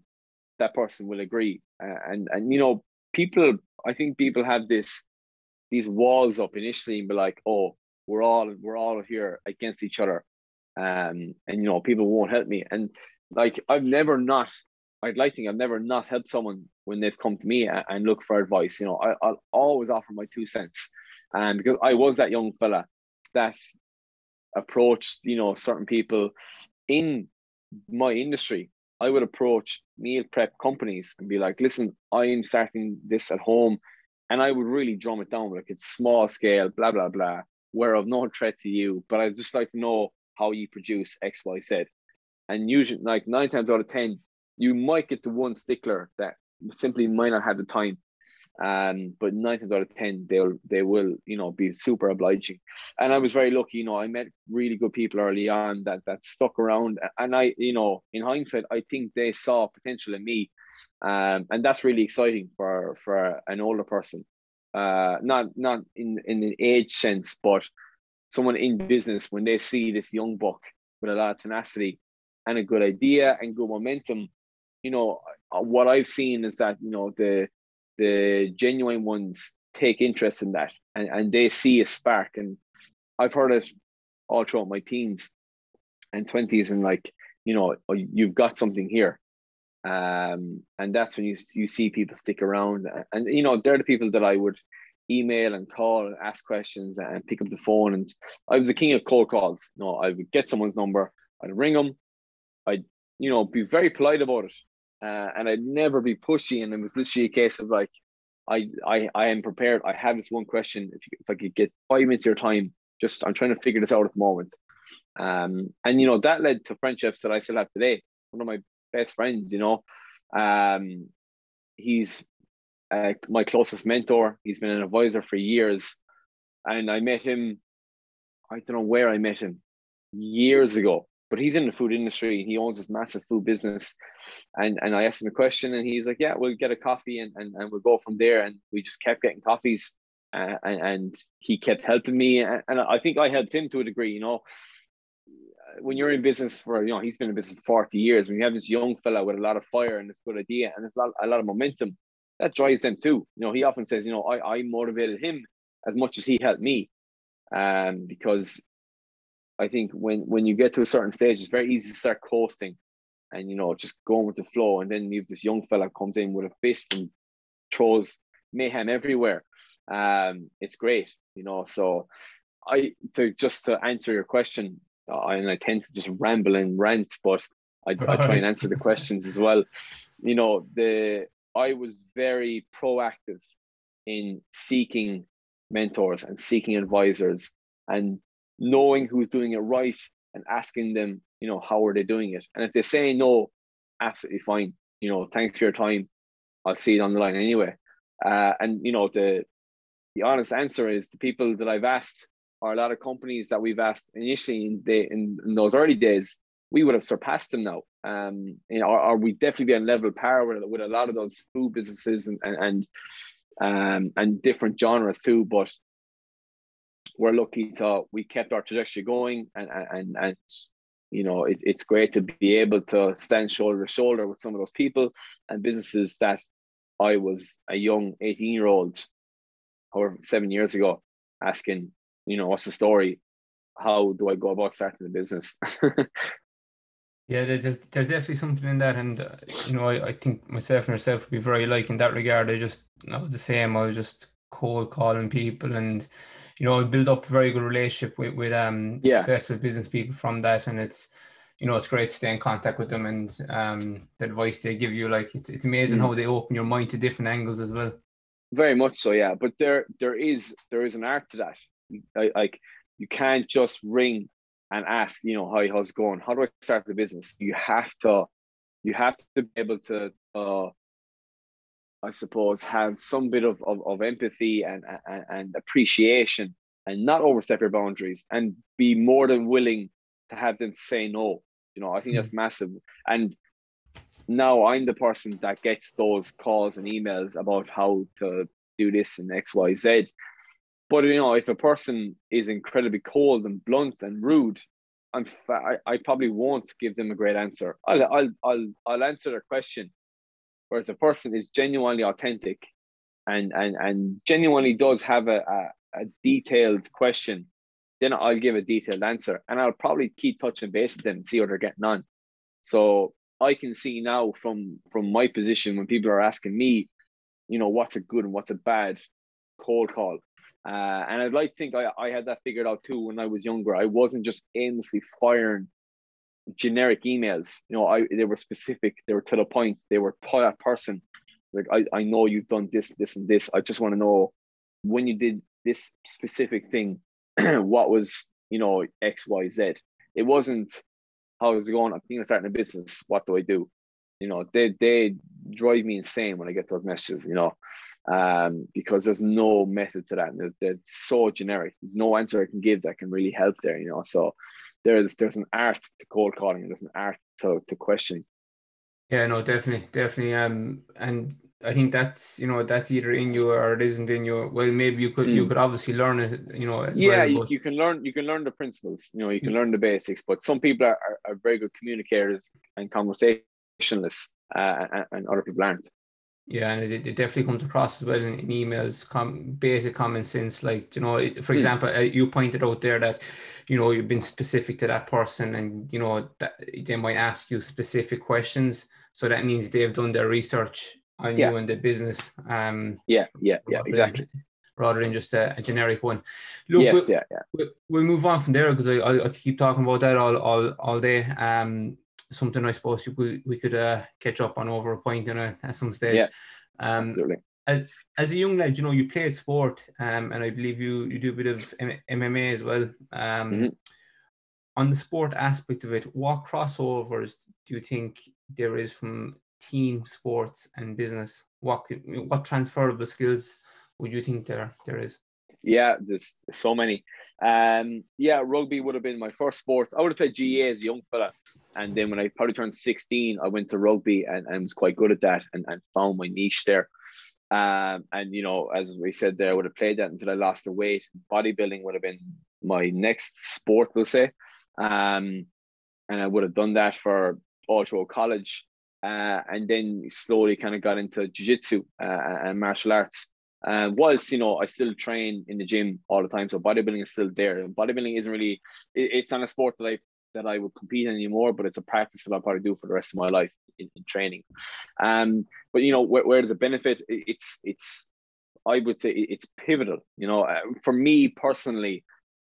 that person will agree. Uh, and and you know, people, I think people have this these walls up initially and be like, oh, we're all we're all here against each other, um, and you know, people won't help me. And like, I've never not I'd like to think I've never not helped someone when they've come to me and, and look for advice. You know, I, will always offer my two cents. And because I was that young fella that approached, you know, certain people in my industry, I would approach meal prep companies and be like, listen, I'm starting this at home. And I would really drum it down like it's small scale, blah, blah, blah, where of no threat to you, but I just like to know how you produce X, Y, Z. And usually, like nine times out of 10, you might get the one stickler that simply might not have the time. Um, but nine times out of ten, they'll they will you know be super obliging, and I was very lucky. You know, I met really good people early on that that stuck around, and I you know in hindsight, I think they saw potential in me, um, and that's really exciting for for an older person, uh, not not in in an age sense, but someone in business when they see this young buck with a lot of tenacity and a good idea and good momentum, you know what I've seen is that you know the the genuine ones take interest in that and, and they see a spark. And I've heard it all throughout my teens and 20s and like, you know, oh, you've got something here. Um, and that's when you you see people stick around. And, you know, they're the people that I would email and call and ask questions and pick up the phone. And I was the king of cold calls. You know, I would get someone's number, I'd ring them, I'd, you know, be very polite about it uh, and I'd never be pushy. And it was literally a case of like, I I I am prepared. I have this one question. If you, if I could get five minutes of your time, just I'm trying to figure this out at the moment. Um, and you know that led to friendships that I still have today. One of my best friends, you know, um, he's uh, my closest mentor. He's been an advisor for years, and I met him. I don't know where I met him years ago, but he's in the food industry. He owns this massive food business. And and I asked him a question and he's like, yeah, we'll get a coffee and, and, and we'll go from there. And we just kept getting coffees uh, and, and he kept helping me. And, and I think I helped him to a degree, you know, when you're in business for, you know, he's been in business for 40 years, when you have this young fella with a lot of fire and this good idea and there's a lot, a lot of momentum, that drives them too. You know, he often says, you know, I, I motivated him as much as he helped me um, because I think when when you get to a certain stage, it's very easy to start coasting, and you know just going with the flow. And then you have this young fella comes in with a fist and throws mayhem everywhere. Um, it's great, you know. So I to just to answer your question, uh, and I tend to just ramble and rant, but I, I try and answer the questions as well. You know, the I was very proactive in seeking mentors and seeking advisors and knowing who's doing it right and asking them, you know, how are they doing it? And if they say no, absolutely fine. You know, thanks for your time. I'll see it on the line anyway. Uh, and you know, the the honest answer is the people that I've asked are a lot of companies that we've asked initially in the in, in those early days, we would have surpassed them now. Um, you know, or we definitely be on level par with, with a lot of those food businesses and and, and um and different genres too. But we're lucky to we kept our trajectory going and and and you know it, it's great to be able to stand shoulder to shoulder with some of those people and businesses that I was a young 18 year old or seven years ago asking you know what's the story? How do I go about starting a business? Yeah there's, there's definitely something in that and uh, you know I, I think myself and yourself would be very like in that regard. I just I was the same. I was just cold calling people and you know, build up a very good relationship with, with um yeah. successful business people from that. And it's, you know, it's great to stay in contact with them and um the advice they give you. Like it's, it's amazing mm. how they open your mind to different angles as well. Very much so, yeah. But there there is there is an art to that. Like you can't just ring and ask, you know, hi, how's it going? How do I start the business? You have to you have to be able to uh, I suppose, have some bit of, of, of empathy and, and, and appreciation and not overstep your boundaries and be more than willing to have them say no. You know, I think that's hmm. massive. And now I'm the person that gets those calls and emails about how to do this and X, Y, Z. But you know, if a person is incredibly cold and blunt and rude, I'm fa- I, I probably won't give them a great answer. I'll I'll I'll, I'll answer their question Whereas a person is genuinely authentic and and and genuinely does have a, a, a detailed question, then I'll give a detailed answer. And I'll probably keep touching base with them and see what they're getting on. So I can see now from from my position when people are asking me, you know, what's a good and what's a bad cold call. Uh, and I'd like to think I, I had that figured out too when I was younger. I wasn't just aimlessly firing generic emails. You know, I they were specific, they were to the point, they were to that person. Like I, I know you've done this, this, and this. I just want to know when you did this specific thing, what was, you know, X, Y, Z. It wasn't how's it going? I'm thinking of starting a business. What do I do? You know, they they drive me insane when I get those messages, you know. um, because there's no method to that. And it's so generic. There's no answer I can give that can really help there, you know. So there's there's an art to cold calling and there's an art to, to questioning. Yeah, no, definitely, definitely. Um, and I think that's you know that's either in you or it isn't in you. Well, maybe you could mm. you hmm. could obviously learn it. You know, yeah, well, you, you, can learn you can learn the principles. You know, you can learn the basics. But some people are, are, are very good communicators and conversationalists, uh, and, and other people aren't. Yeah, and it, it definitely comes across as well in, in emails. Com- basic common sense, like you know, for hmm. example, mm. you pointed out there that you know you've been specific to that person, and you know that they might ask you specific questions. So that means they've done their research on yeah. you and the business. Um, yeah, yeah, yeah, exactly. Than, rather than just a, a, generic one. Look, yes, we'll, yeah, yeah. We'll, we'll move on from there because I, I, I, keep talking about that all all, all day. Um, something I suppose we, we could uh, catch up on over a point in a, at some stage. Yeah, um, absolutely. As, as a young lad, you know, you played sport, um, and I believe you you do a bit of M- MMA as well. Um, mm-hmm. On the sport aspect of it, what crossovers do you think there is from team sports and business? What could, what transferable skills would you think there there is? Yeah, there's so many. Um, yeah, rugby would have been my first sport. I would have played GAA as a young fella, and then when I probably turned 16, I went to rugby and, and was quite good at that and, and found my niche there. Um, and you know, as we said there, I would have played that until I lost the weight. Bodybuilding would have been my next sport, we'll say. Um, and I would have done that for all through college uh, and then slowly kind of got into jiu-jitsu uh, and martial arts. Uh, whilst you know I still train in the gym all the time, so bodybuilding is still there. Bodybuilding isn't really it, it's not a sport that I that I would compete anymore, but it's a practice that I'll probably do for the rest of my life in, in training. Um, but you know where, where does it benefit? It's it's I would say it's pivotal. You know, uh, for me personally,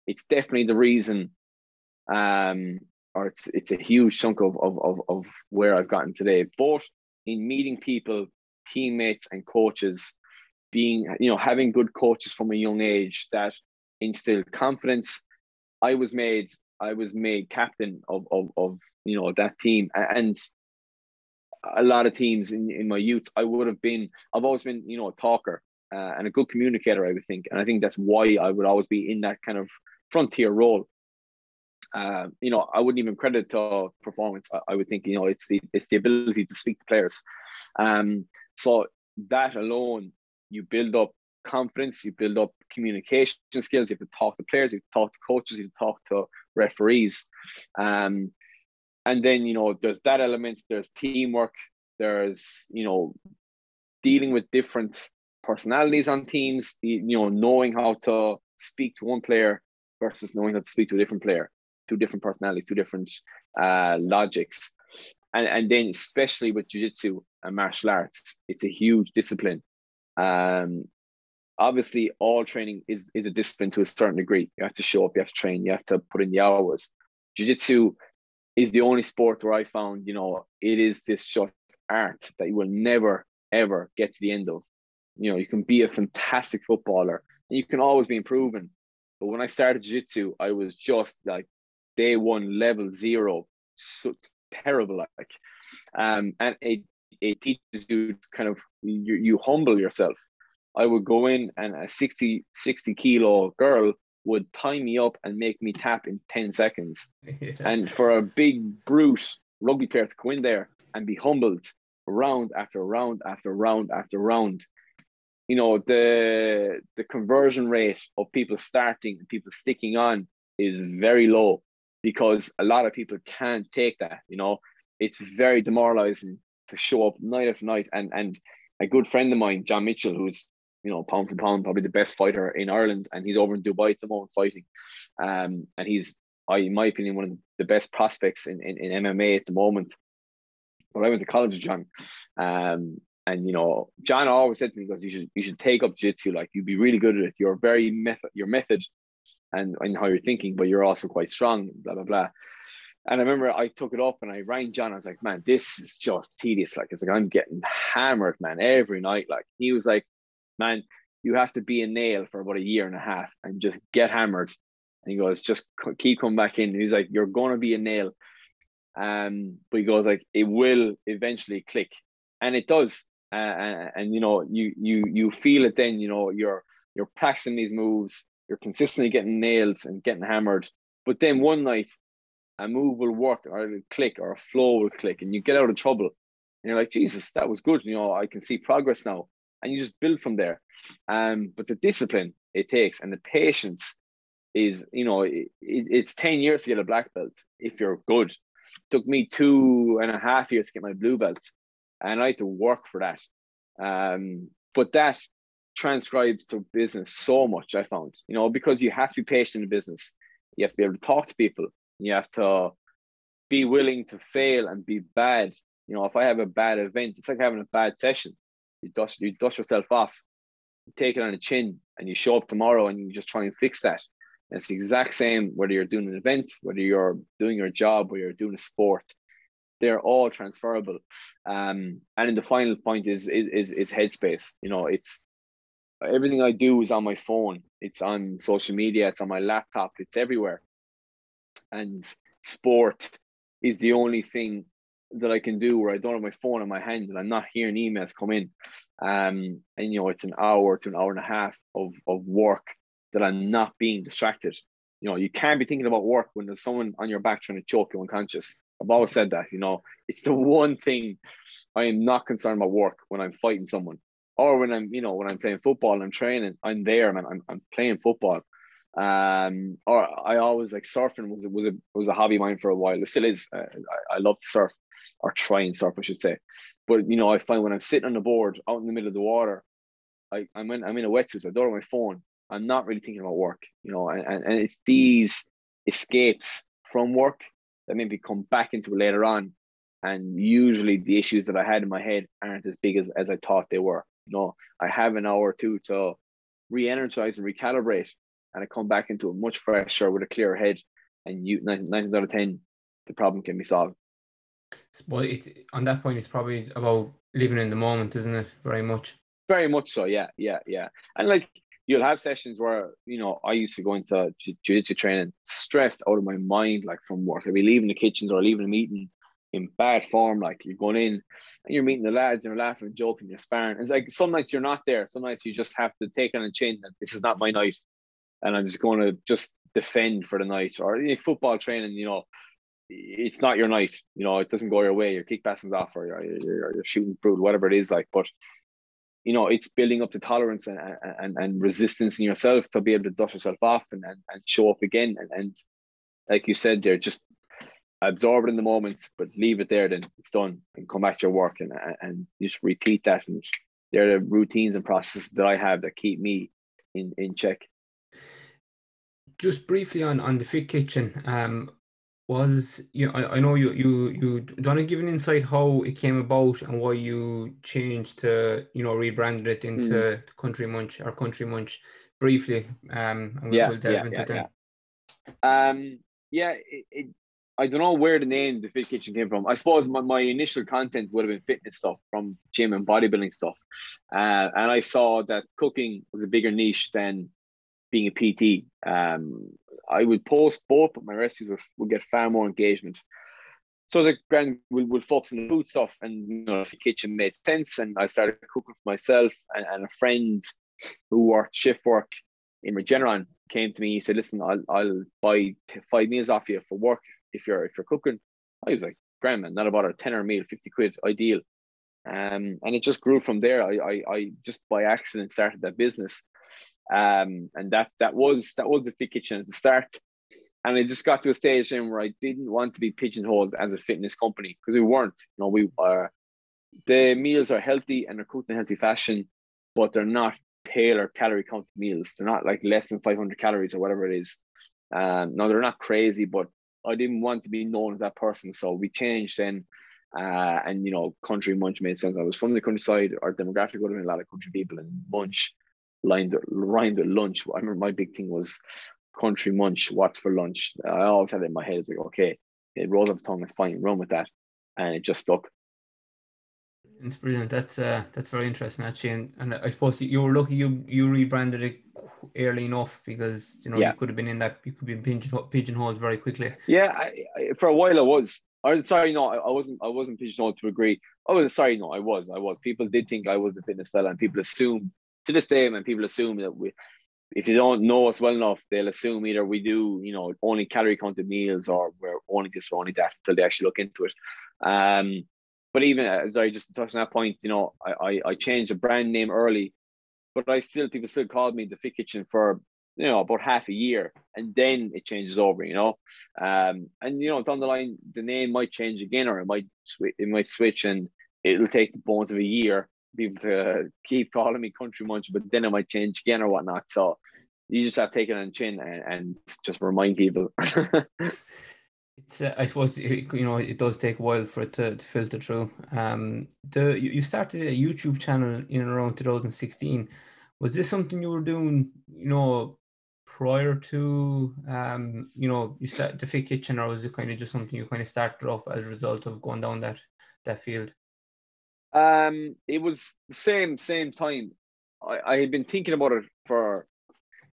it's definitely the reason um, or it's it's a huge chunk of, of, of, of where I've gotten today. Both in meeting people, teammates and coaches, being you know having good coaches from a young age that instilled confidence. I was made I was made captain of of, of you know that team and a lot of teams in, in my youth I would have been I've always been you know a talker uh, and a good communicator I would think and I think that's why I would always be in that kind of frontier role uh, you know, I wouldn't even credit to performance. I, I, would think, you know, it's the it's the ability to speak to players. Um, so that alone, you build up confidence, you build up communication skills. You have to talk to players, you talk to coaches, you talk to referees. Um, and then you know, there's that element. There's teamwork. There's you know, dealing with different personalities on teams. You know, knowing how to speak to one player versus knowing how to speak to a different player two different personalities, two different uh, logics. And, and then especially with jiu-jitsu and martial arts, it's a huge discipline. Um, obviously all training is, is a discipline to a certain degree. You have to show up, you have to train, you have to put in the hours. Jiu-jitsu is the only sport where I found, you know, it is this just art that you will never, ever get to the end of. You know, you can be a fantastic footballer and you can always be improving. But when I started jiu-jitsu, I was just like day one level zero so terrible like um and it it teaches you kind of you, you humble yourself i would go in and a 60 60 kilo girl would tie me up and make me tap in 10 seconds yeah. and for a big brute rugby player to go in there and be humbled round after round after round after round you know the the conversion rate of people starting and people sticking on is very low because a lot of people can't take that. You know, it's very demoralizing to show up night after night. And and a good friend of mine, John Mitchell, who's you know pound for pound probably the best fighter in Ireland, and he's over in Dubai at the moment fighting. Um, and he's, I in my opinion, one of the best prospects in, in, in MMA at the moment. But I went to college with John, um, and you know, John always said to me, "Because you should you should take up jiu-jitsu. Like you'd be really good at it. You're very method. Your method and, and how you're thinking, but you're also quite strong, blah, blah, blah. And I remember I took it up and I rang John. I was like, man, this is just tedious. Like, it's like I'm getting hammered, man, every night. Like, he was like, man, you have to be a nail for about a year and a half and just get hammered. And he goes, just keep coming back in. he's like, you're going to be a nail. Um, but he goes like, it will eventually click, and it does. uh, and, and you know you you you feel it. Then you know you're you're practicing these moves. You're consistently getting nailed and getting hammered. But then one night, a move will work, or it'll click, or a flow will click, and you get out of trouble. And you're like, Jesus, that was good. You know, I can see progress now, and you just build from there. Um, but the discipline it takes and the patience is, you know, it, it's ten years to get a black belt if you're good. It took me two and a half years to get my blue belt, and I had to work for that. Um, but that transcribes to business so much. I found, you know, because you have to be patient in business. You have to be able to talk to people. You have to be willing to fail and be bad. You know, if I have a bad event, it's like having a bad session. You dust you dust yourself off, take it on the chin, and you show up tomorrow and you just try and fix that. And it's the exact same whether you're doing an event, whether you're doing your job, or you're doing a sport. They're all transferable. Um, and then the final point is is is headspace. You know, it's everything I do is on my phone. It's on social media. It's on my laptop. It's everywhere. And sport is the only thing that I can do where I don't have my phone in my hand and I'm not hearing emails come in. Um, and you know, it's an hour to an hour and a half of, of work that I'm not being distracted. You know, you can't be thinking about work when there's someone on your back trying to choke you unconscious. I've always said that, you know, it's the one thing I am not concerned about work when I'm fighting someone or when I'm, you know, when I'm playing football and I'm training, I'm there, man. I'm, I'm playing football. Um, or I always like surfing was was a was a hobby of mine for a while. It still is. Uh, I, I love to surf or try and surf, I should say. But you know, I find when I'm sitting on the board out in the middle of the water, I, I'm in I'm in a wetsuit. I don't have my phone. I'm not really thinking about work, you know, and, and, and it's hmm. these escapes from work that maybe come back into it later on. And usually the issues that I had in my head aren't as big as, as I thought they were you know, I have an hour or two to re-energize and recalibrate, and I come back into it much fresher with a clearer head. And you nine, nine out of ten, the problem can be solved. Well, it, on that point, it's probably about living in the moment, isn't it? Very much. Very much so. Yeah, yeah, yeah. And like you'll have sessions where you know I used to go into jiu-jitsu training stressed out of my mind, like from work. I'd be leaving the kitchens or leaving a meeting in bad form. Like you're going in and you're meeting the lads and you're laughing and joking, you're sparring. It's like some nights you're not there. Some nights you just have to take on a chin that this is not my night. And I'm just going to just defend for the night. Or in football training, you know, it's not your night. You know, it doesn't go your way. Your kick passing's off or your, your, your shooting's brutal, whatever it is like. But you know, it's building up the tolerance and, and, and resistance in yourself to be able to dust yourself off and, and, and show up again. And, and like you said, there, just absorb it in the moment, but leave it there. Then it's done, and come back to your work and and just repeat that. And they're the routines and processes that I have that keep me in in check. Just briefly on on the fit kitchen, um, was you know, I, I know you you you don't want to give an insight how it came about and why you changed to you know rebranded it into mm. Country Munch or Country Munch briefly. Um, and yeah, we'll delve yeah, into yeah, that. Yeah. Um, yeah, it, it, I don't know where the name the Fit Kitchen came from. I suppose my, my initial content would have been fitness stuff from gym and bodybuilding stuff. Uh, and I saw that cooking was a bigger niche than being a PT. Um, I would post both, but my recipes would, would get far more engagement. So like, Grand, we'll, we'll focus on the food stuff. And, you know, the kitchen made sense. And I started cooking for myself and, and a friend who worked shift work in Regeneron came to me. He said, listen, I'll, I'll buy five meals off you for work if you're if you're cooking. I was like, grand man, not about a tenner meal, 50 quid, ideal. Um, and it just grew from there. I, I, I just by accident started that business. Um, and that that was that was the fit kitchen at the start. And I just got to a stage then where I didn't want to be pigeonholed as a fitness company because we weren't. You know, we are the meals are healthy and they're cooked in a healthy fashion, but they're not pale or calorie count meals. They're not like less than 500 calories or whatever it is. Um, no, they're not crazy, but I didn't want to be known as that person. So we changed then. Uh, and you know, country munch made sense. I was from the countryside. Our demographic would have been a lot of country people, and munch lined rhymed with lunch. I remember my big thing was country munch. What's for lunch? I always had it in my head. It's like, okay, it rolls the tongue. It's fine. Run with that, and it just stuck. It's brilliant. That's uh, that's very interesting actually, and, and I suppose you were lucky you you rebranded it early enough because you know yeah. you could have been in that you could be pigeon pigeonholed very quickly. Yeah, I, I, for a while I was, Or sorry, no, I, I wasn't. I wasn't pigeonholed to agree. Oh, sorry, no, I was. I was. People did think I was the fitness fella, and people assumed to this day, man, people assume that we, if you don't know us well enough, they'll assume either we do, you know, only calorie counted meals or we're only this or only that until they actually look into it. Um, but even uh, sorry, just to touch on that point, you know, I, I, I changed the brand name early, but I still people still called me the Fit Kitchen for you know about half a year, and then it changes over, you know, um, and you know down the line the name might change again, or it might sw- it might switch, and it'll take the bones of a year people to keep calling me country munch, but then it might change again or whatnot. So you just have to take it on chin and, and just remind people. it's uh, I suppose you know it does take a while for it to, to filter through. Um, the you, started a YouTube channel in around 2016. Was this something you were doing, you know, prior to um, you know, you start the Fit Kitchen, or was it kind of just something you kind of started off as a result of going down that that field? Um, it was the same same time. I, I had been thinking about it for.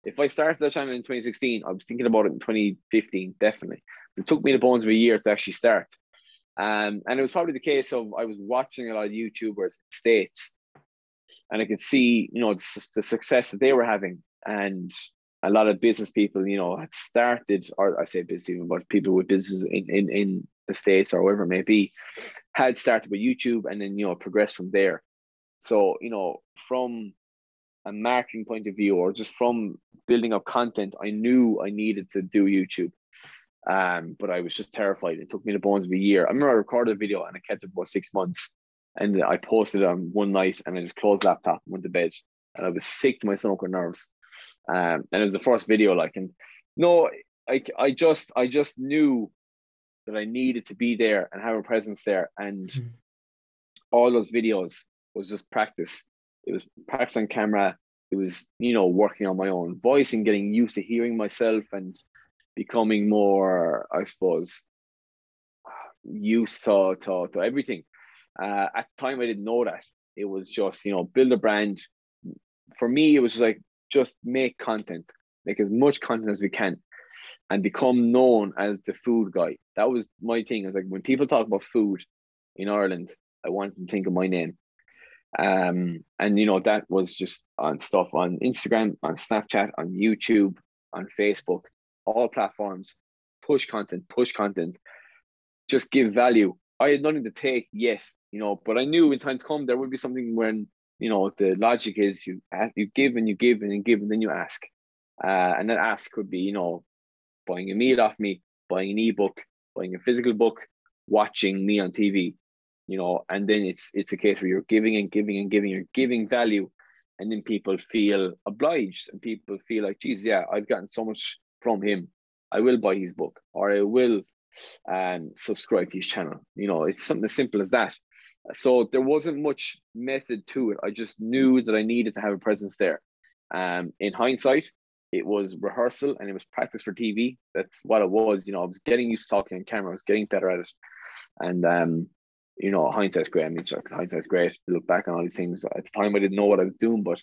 If I started that channel in 2016, I was thinking about it in 2015, definitely. It took me the bones of a year to actually start. Um, and it was probably the case of I was watching a lot of YouTubers the States and I could see, you know, the, the success that they were having. And a lot of business people, you know, had started, or I say business people, but people with business in, in, in the States or wherever it may be, had started with YouTube and then, you know, progressed from there. So, you know, from a marketing point of view or just from building up content, I knew I needed to do YouTube. Um, but I was just terrified. It took me the bones of a year. I remember I recorded a video and I kept it for six months. And I posted it on one night and I just closed laptop and went to bed. And I was sick to my stomach with nerves. Um, and it was the first video, like, and no, I, I just, I just knew that I needed to be there and have a presence there. And mm. all those videos was just practice. It was practice on camera. It was, you know, working on my own voice and getting used to hearing myself and becoming more, I suppose, used to, to, to everything. Uh, at the time, I didn't know that. It was just, you know, build a brand. For me, it was like just make content, make as much content as we can and become known as the food guy. That was my thing. I was like, when people talk about food in Ireland, I want them to think of my name. Um, and you know, that was just on stuff on Instagram, on Snapchat, on YouTube, on Facebook, all platforms. Push content, push content, just give value. I had nothing to take yet, you know, but I knew in time to come there would be something when, you know, the logic is you you give and you give and you give and then you ask. Uh, and that ask could be, you know, buying a meal off me, buying an ebook, buying a physical book, watching me on TV, you know, and then it's it's a case where you're giving and giving and giving, you're giving value, and then people feel obliged and people feel like, geez, yeah, I've gotten so much from him. I will buy his book or I will um subscribe to his channel. You know, it's something as simple as that. So there wasn't much method to it. I just knew that I needed to have a presence there. Um, in hindsight, it was rehearsal and it was practice for TV. That's what it was. You know, I was getting used to talking on camera. I was getting better at it. And, um, you know, hindsight's great. I mean, hindsight's great to look back on all these things. At the time, I didn't know what I was doing, but,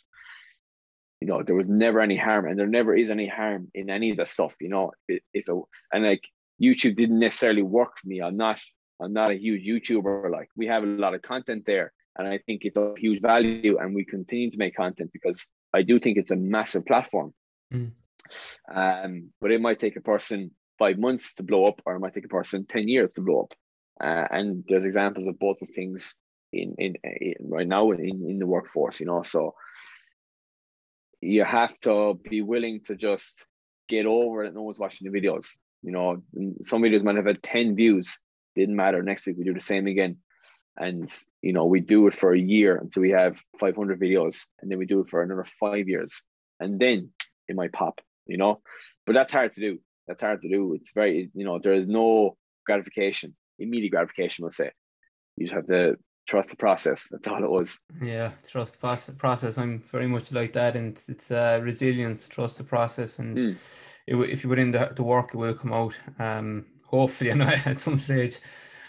you know, there was never any harm and there never is any harm in any of the stuff, you know, if it, and like YouTube didn't necessarily work for me. I'm not, I'm not a huge YouTuber. Like we have a lot of content there and I think it's a huge value and we continue to make content because I do think it's a massive platform Mm. Um, but it might take a person five months to blow up, or it might take a person 10 years to blow up. Uh, and there's examples of both those things in, in, in right now in, in the workforce, you know. So you have to be willing to just get over it. No one's watching the videos. You know, some videos might have had 10 views, didn't matter. Next week we do the same again. And you know, we do it for a year until we have 500 videos, and then we do it for another five years. And then it might pop, you know. But that's hard to do. That's hard to do. It's very, you know, there is no gratification, immediate gratification, we'll say. You just have to trust the process. That's all it was. Yeah, trust the process. I'm very much like that, and it's uh, resilience. Trust the process, and mm. it, if you put in the, the work, it will come out. Um, hopefully, I know at some stage.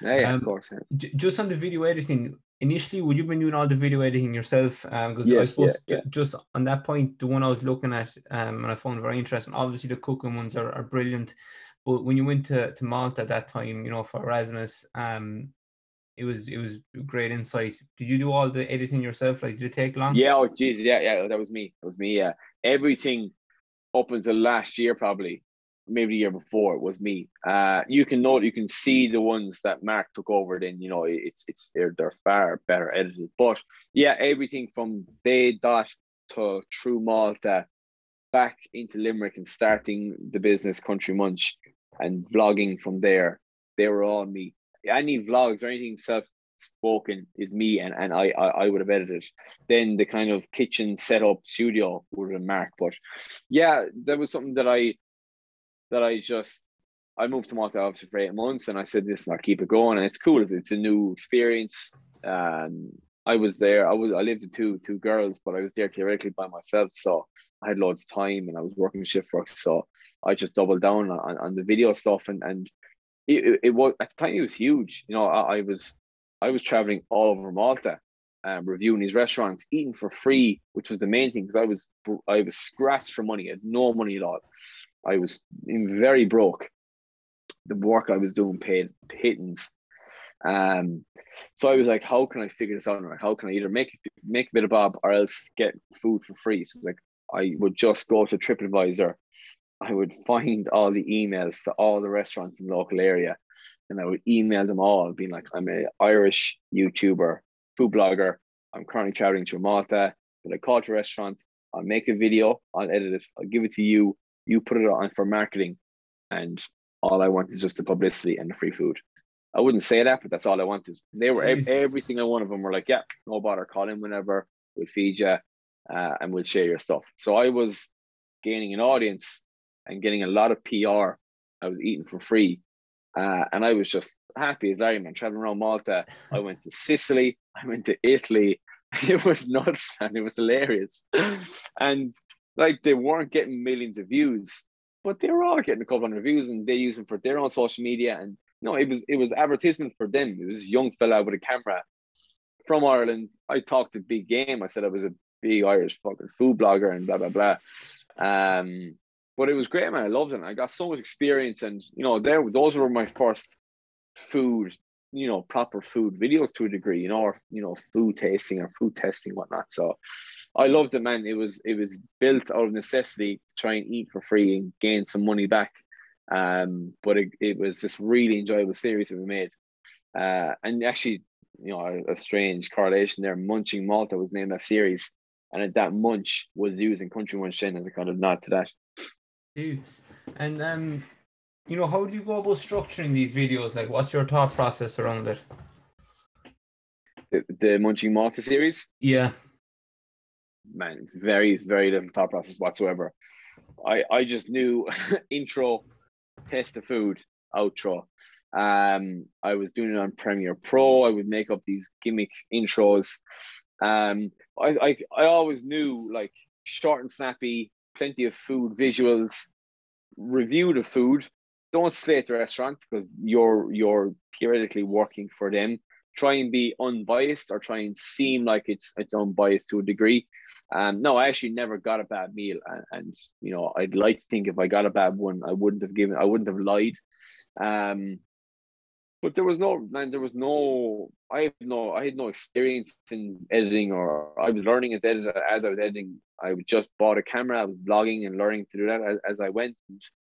Yeah, yeah um, of course. Yeah. J- just on the video editing, initially would you have been doing all the video editing yourself because um, yes, I suppose yeah, yeah. just on that point the one I was looking at um, and I found very interesting obviously the cooking ones are, are brilliant But when you went to, to Malta at that time, you know, for Erasmus, um, it was it was great insight. Did you do all the editing yourself? Like, did it take long? Yeah, oh Jesus, yeah, yeah, that was me. That was me. Yeah, everything up until last year, probably maybe the year before, was me. Uh, you can note, you can see the ones that Mark took over. Then you know it's it's they're, they're far better edited. But yeah, everything from day dot to True Malta, back into Limerick and starting the business Country Munch, and vlogging from there. They were all me any vlogs or anything self spoken is me and, and I, I I would have edited. Then the kind of kitchen setup studio would have been Mark. But yeah, that was something that I that I just I moved to Malta obviously for eight months and I said listen, I'll keep it going and it's cool. It's, a new experience. Um I was there. I was I lived with two two girls, but I was there theoretically by myself. So I had loads of time and I was working shift work. So I just doubled down on, on the video stuff and and it, it was at the time it was huge. You know, I, I was I was traveling all over Malta, um, reviewing these restaurants, eating for free, which was the main thing because I was I was scratched for money. I had no money at all. I was very broke. The work I was doing paid pittance. Um, so I was like, how can I figure this out? How can I either make make a bit of bob or else get food for free? So like I would just go to TripAdvisor I would find all the emails to all the restaurants in the local area and I would email them all, being like, I'm an Irish YouTuber, food blogger. I'm currently traveling to Malta, but I to a restaurant. I'll make a video, I'll edit it, I'll give it to you. You put it on for marketing. And all I want is just the publicity and the free food. I wouldn't say that, but that's all I wanted. They were Jeez. every single one of them were like, yeah, no bother, call in whenever, we'll feed you, uh, and we'll share your stuff. So I was gaining an audience and getting a lot of PR. I was eating for free. Uh, and I was just happy as Larry, man, traveling around Malta. I went to Sicily, I went to Italy. It was nuts, and It was hilarious. And like they weren't getting millions of views, but they were all getting a couple hundred views and they use them for their own social media. And no, it was it was advertisement for them. It was a young fella with a camera from Ireland. I talked a big game. I said I was a big Irish fucking food blogger and blah blah blah. Um, but it was great, man. I loved it. I got so much experience, and you know, there those were my first food, you know, proper food videos to a degree, you know, or you know, food tasting or food testing, whatnot. So I loved it, man. It was it was built out of necessity to try and eat for free and gain some money back. Um, but it, it was just really enjoyable series that we made. Uh, and actually, you know, a, a strange correlation there. Munching Malta was named that series, and that munch was used in Country Munch as a kind of nod to that. Jeez. And um, you know, how do you go about structuring these videos? Like, what's your thought process around it? The, the Munching Malta series. Yeah. Man, very very little thought process whatsoever. I I just knew intro, test the food, outro. Um, I was doing it on Premiere Pro. I would make up these gimmick intros. Um, I I I always knew like short and snappy, plenty of food visuals, review the food. Don't slate the restaurant because you're you're theoretically working for them. Try and be unbiased or try and seem like it's it's unbiased to a degree. Um, no, I actually never got a bad meal, and, and you know I'd like to think if I got a bad one, I wouldn't have given, I wouldn't have lied. Um, but there was no man there was no i have no i had no experience in editing or i was learning as edit as i was editing. I just bought a camera i was vlogging and learning to do that as, as i went.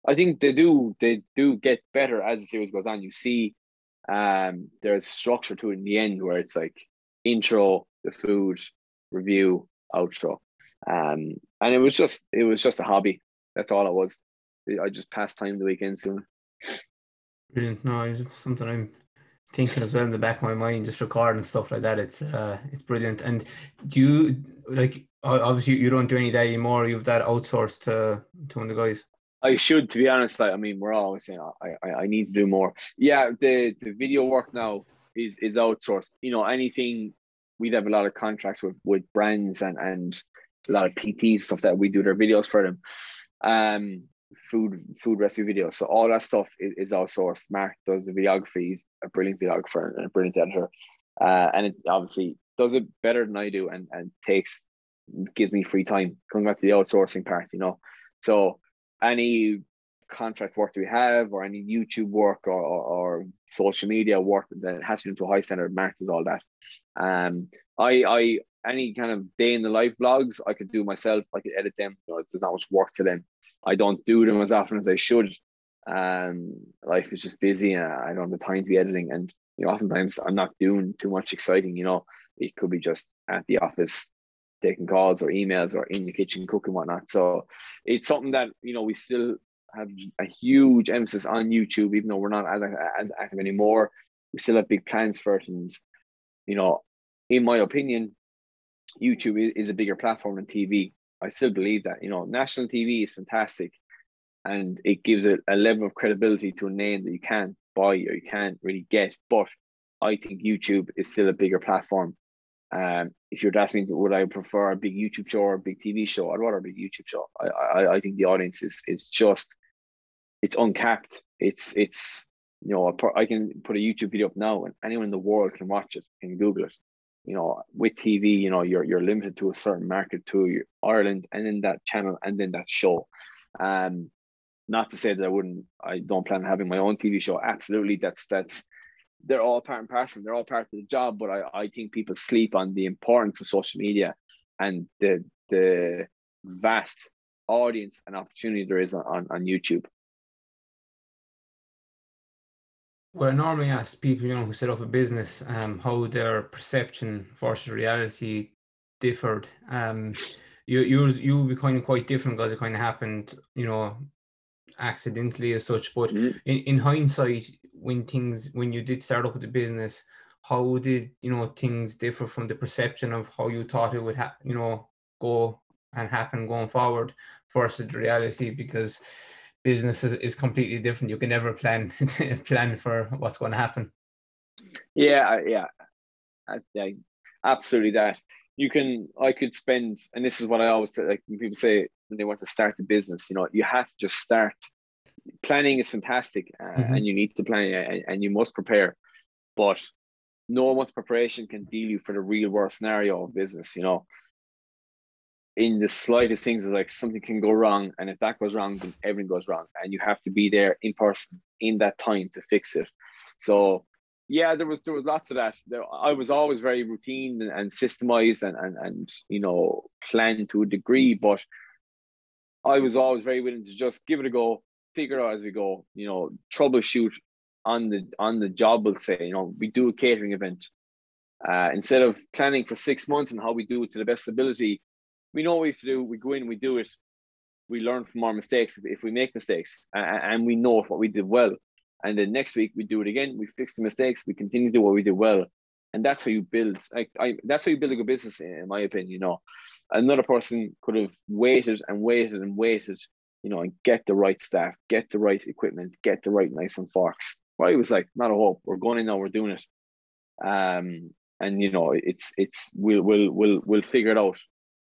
I think they do they do get better as the series goes on. You see um there's structure to it in the end where it's like intro the food review outro um and it was just it was just a hobby that's all it was i just passed time the weekends doing Brilliant. No, it's something I'm thinking as well in the back of my mind, just recording stuff like that. It's uh, it's brilliant. And do you like? Obviously, you don't do any that anymore. You've that outsourced to to one of the guys. I should, to be honest. Like, I mean, we're always saying I, I, I need to do more. Yeah, the the video work now is is outsourced. You know, anything we'd have a lot of contracts with with brands and and a lot of PT stuff that we do their videos for them. Um, food food recipe videos. So all that stuff is, is outsourced. Mark does the videography. He's a brilliant videographer and a brilliant editor. Uh, and it obviously does it better than I do and, and takes gives me free time. Coming back to the outsourcing part, you know. So any contract work do we have or any YouTube work or, or, or social media work that has been to high standard marked as all that. Um, I, I, any kind of day in the life vlogs I could do myself. I could edit them. You know, there's not much work to them. I don't do them as often as I should. Um, life is just busy and I don't have the time to be editing. And you know, oftentimes I'm not doing too much exciting. You know, it could be just at the office taking calls or emails or in the kitchen cooking whatnot. So it's something that you know we still have a huge emphasis on YouTube, even though we're not as, as active anymore. We still have big plans for it, and you know, in my opinion, YouTube is a bigger platform than TV. I still believe that. You know, national TV is fantastic, and it gives it a level of credibility to a name that you can't buy or you can't really get. But I think YouTube is still a bigger platform. Um, if you're asking me, would I prefer a big YouTube show or a big TV show? I'd rather a big YouTube show. I, I, I think the audience is is just it's uncapped. It's it's you know I can put a YouTube video up now and anyone in the world can watch it and Google it. You know, with TV, you know you're you're limited to a certain market to Ireland and then that channel and then that show. Um, not to say that I wouldn't, I don't plan on having my own TV show. Absolutely, that's that's they're all part and parcel. They're all part of the job. But I, I think people sleep on the importance of social media and the the vast audience and opportunity there is on, on YouTube. Well, I normally ask people, you know, who set up a business, um, how their perception versus reality differed. Um, you you you would be kind of quite different because it kind of happened, you know, accidentally as such. But mm-hmm. in, in hindsight, when things when you did start up with the business, how did you know things differ from the perception of how you thought it would ha- you know go and happen going forward versus the reality? Because business is, is completely different. You can never plan plan for what's going to happen. Yeah, yeah, yeah, absolutely. That you can. I could spend, and this is what I always like. When people say when they want to start a business, you know, you have to just start. Planning is fantastic, uh, mm-hmm. and you need to plan, and, and you must prepare. But no one's preparation can deal you for the real world scenario of business. You know, in the slightest things like something can go wrong and if that goes wrong then everything goes wrong and you have to be there in person in that time to fix it. So yeah there was there was lots of that. There, i was always very routine and, and systemized and, and and you know planned to a degree but i was always very willing to just give it a go figure out as we go you know troubleshoot on the on the job we'll say you know we do a catering event. Uh, instead of planning for six months and how we do it to the best ability we know what we have to do. We go in, we do it. We learn from our mistakes if we make mistakes, and we know what we did well. And then next week we do it again. We fix the mistakes. We continue to do what we did well, and that's how you build. Like I, that's how you build a good business, in my opinion. You know, another person could have waited and waited and waited. You know, and get the right staff, get the right equipment, get the right knives and forks. Well, he was like, not a hope. We're going in now. We're doing it. Um, and you know, it's it's we'll we'll we'll we'll figure it out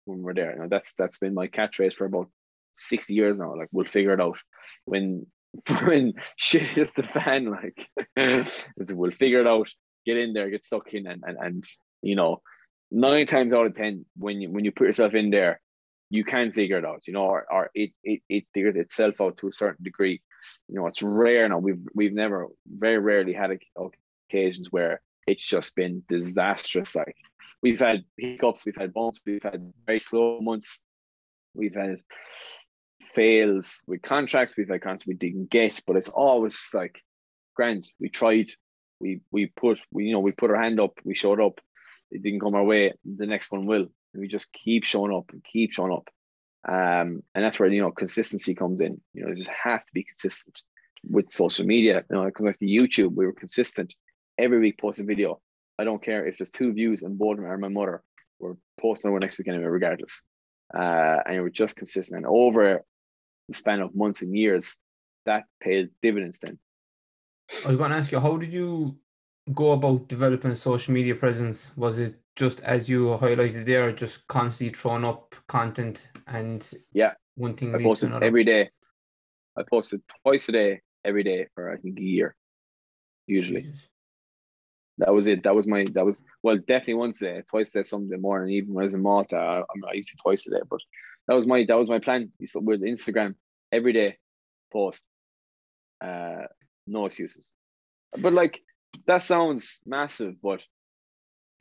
when we're there. You know, that's that's been my catchphrase for about sixty years now. Like we'll figure it out when when shit hits the fan. Like we'll figure it out. Get in there, get stuck in, and and and you know, nine times out of ten, when you when you put yourself in there, you can figure it out. You know, or, or it it it figures itself out to a certain degree. You know, it's rare now. We've we've never very rarely had occasions where it's just been disastrous. Like we've had hiccups, we've had bumps, we've had very slow months, we've had fails with contracts, we've had contracts we didn't get, but it's always like grand. We tried, we we put we you know we put our hand up, we showed up, it didn't come our way, the next one will. And we just keep showing up and keep showing up. Um, and that's where you know consistency comes in. You know, you just have to be consistent with social media. You know, because like the YouTube, we were consistent every week post a video I don't care if there's two views and both of them are my mother. We're posting over next week anyway, regardless. Uh, and we're just consistent. And over the span of months and years, that pays dividends then. I was going to ask you, how did you go about developing a social media presence? Was it just as you highlighted there, just constantly throwing up content and yeah, one thing I posted every day. I posted twice a day, every day for I think a year, usually. Jesus that was it. That was my that was well definitely once a day, twice a day, Sunday morning. Even when I was in Malta, I, I used to twice a day. But that was my that was my plan. With Instagram every day, post uh, no excuses. But like that sounds massive, but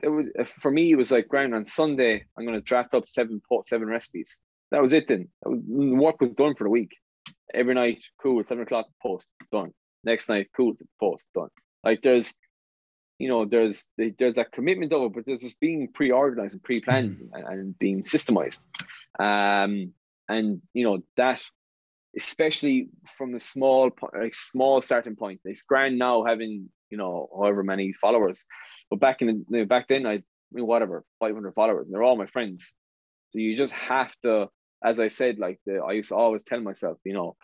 it was uh, for me. It was like ground on Sunday. I'm to draft up seven seven recipes. That was it. Then mm, work was done for the week. Every night, cool. Seven o'clock post done. Next night, cool. Post done. Like there's, you know, there's there's that commitment of it, but there's just being pre-organized and pre-planned mm. and, and, being systemized. Um, and you know that especially from the small like small starting point. It's grand now having you know however many followers, but back in the, back then I, I mean, whatever 500 followers and they're all my friends. So you just have to, as I said, like the, I used to always tell myself, you know,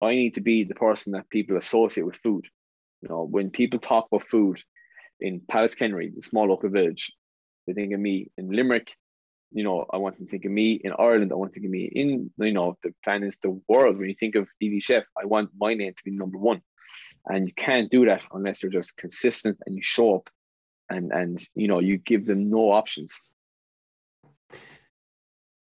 I need to be the person that people associate with food. You know, when people talk about food in Pallaskenry, the small local village, they think of me in Limerick you know, I want to think of me in Ireland. I want to think of me in, you know, the plan is the world. When you think of DD Chef, I want my name to be number one. And you can't do that unless you're just consistent and you show up and, and you know, you give them no options.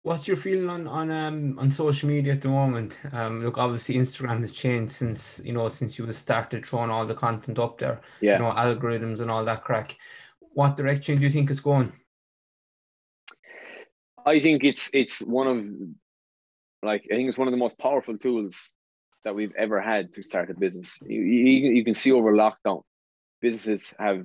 What's your feeling on on um on social media at the moment? Um, look, obviously Instagram has changed since you know since you started throwing all the content up there. Yeah. You know algorithms and all that crack. What direction do you think it's going? I think it's it's one of like I think it's one of the most powerful tools that we've ever had to start a business. You, you, you can see over lockdown, businesses have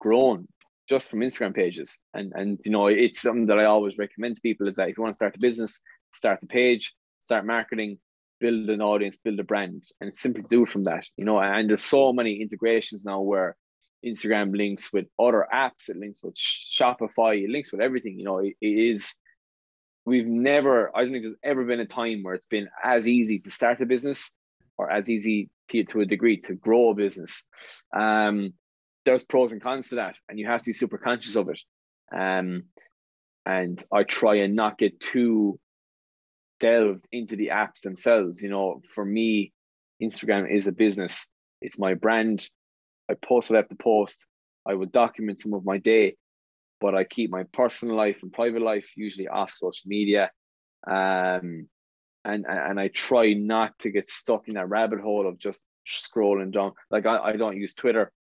grown just from Instagram pages, and and you know it's something that I always recommend to people is that if you want to start a business, start the page, start marketing, build an audience, build a brand, and simply do it from that. You know, and there's so many integrations now where Instagram links with other apps, it links with Shopify, it links with everything. You know, it, it is. We've never, I don't think there's ever been a time where it's been as easy to start a business or as easy to, to a degree to grow a business. Um, there's pros and cons to that, and you have to be super conscious of it. Um, and I try and not get too delved into the apps themselves. You know, for me, Instagram is a business. It's my brand. I post what I have to post. I will document some of my day, but I keep my personal life and private life usually off social media. Um, and and I try not to get stuck in that rabbit hole of just scrolling down. Like I, I don't use Twitter.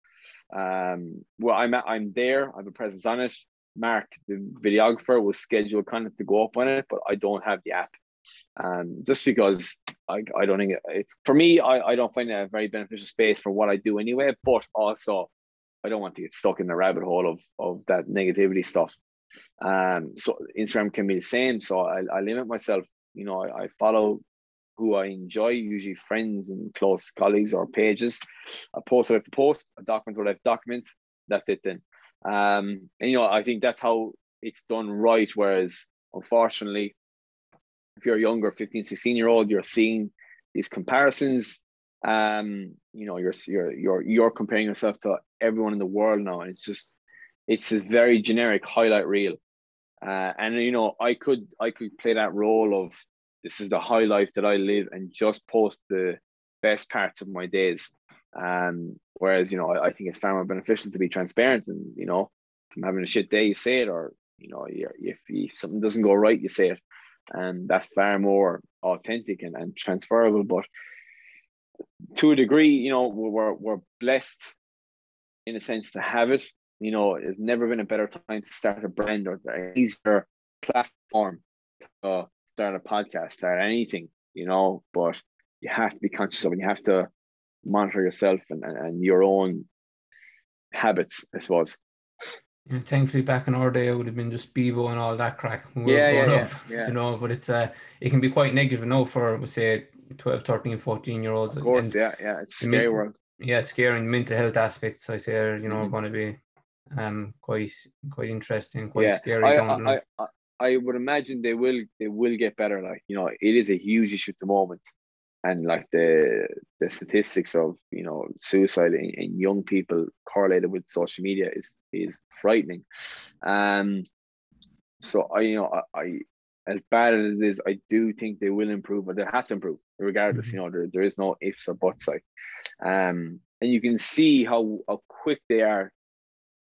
Um, well, I'm I'm there. I have a presence on it. Mark, the videographer, was scheduled kind of to go up on it, but I don't have the app um, just because I, I don't think it, for me I, I don't find it a very beneficial space for what I do anyway but also I don't want to get stuck in the rabbit hole of of that negativity stuff um so Instagram can be the same so I, I limit myself you know I, I follow who I enjoy usually friends and close colleagues or pages. I post what I have to post I document what I have to document that's it then. Um and you know I think that's how it's done right whereas unfortunately if you're younger 15 16 year old you're seeing these comparisons. Um you know you're you're you're you're comparing yourself to everyone in the world now and it's just it's this very generic highlight reel. Uh, and you know i could i could play that role of this is the high life that i live and just post the best parts of my days um whereas you know i, I think it's far more beneficial to be transparent and you know from having a shit day you say it or you know if, if something doesn't go right you say it and that's far more authentic and, and transferable. But to a degree, you know, we're, we're blessed in a sense to have it. You know, it's never been a better time to start a brand or an easier platform to start a podcast, start anything, you know, but you have to be conscious of it. You have to monitor yourself and, and, and your own habits, I suppose. Yeah, thankfully, back in our day, it would have been just Bebo and all that crack. We yeah, yeah, up, yeah, You know, but it's uh, it can be quite negative now for, say, 12, 13, 14 year olds. Of course, and yeah, yeah. It's scary men- world. Yeah, it's scary. Mental health aspects, I say, are, you know, mm-hmm. going to be um quite quite interesting, quite yeah. scary. I, I, I, I would imagine they will they will get better. Like, you know, it is a huge issue at the moment and like the the statistics of you know suicide in, in, young people correlated with social media is is frightening um so i you know i, I as bad as it is i do think they will improve but they have to improve regardless mm-hmm. you know there, there is no ifs or buts like um and you can see how, how quick they are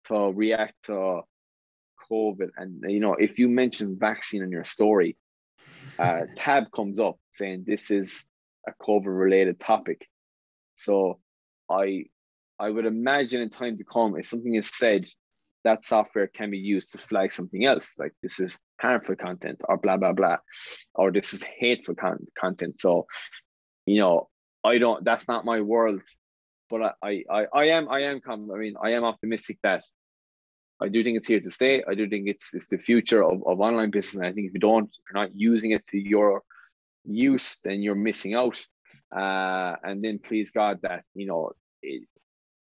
to react to covid and you know if you mention vaccine in your story uh, tab comes up saying this is a COVID related topic. So I I would imagine in time to come, if something is said, that software can be used to flag something else, like this is harmful content or blah blah blah, or this is hateful con- content. So, you know, I don't. That's not my world, but I I I am I am I mean I am optimistic that I do think it's here to stay. I do think it's it's the future of, of online business. And I think if you don't, if you're not using it to your use, then you're missing out. Uh, and then please God that you know it,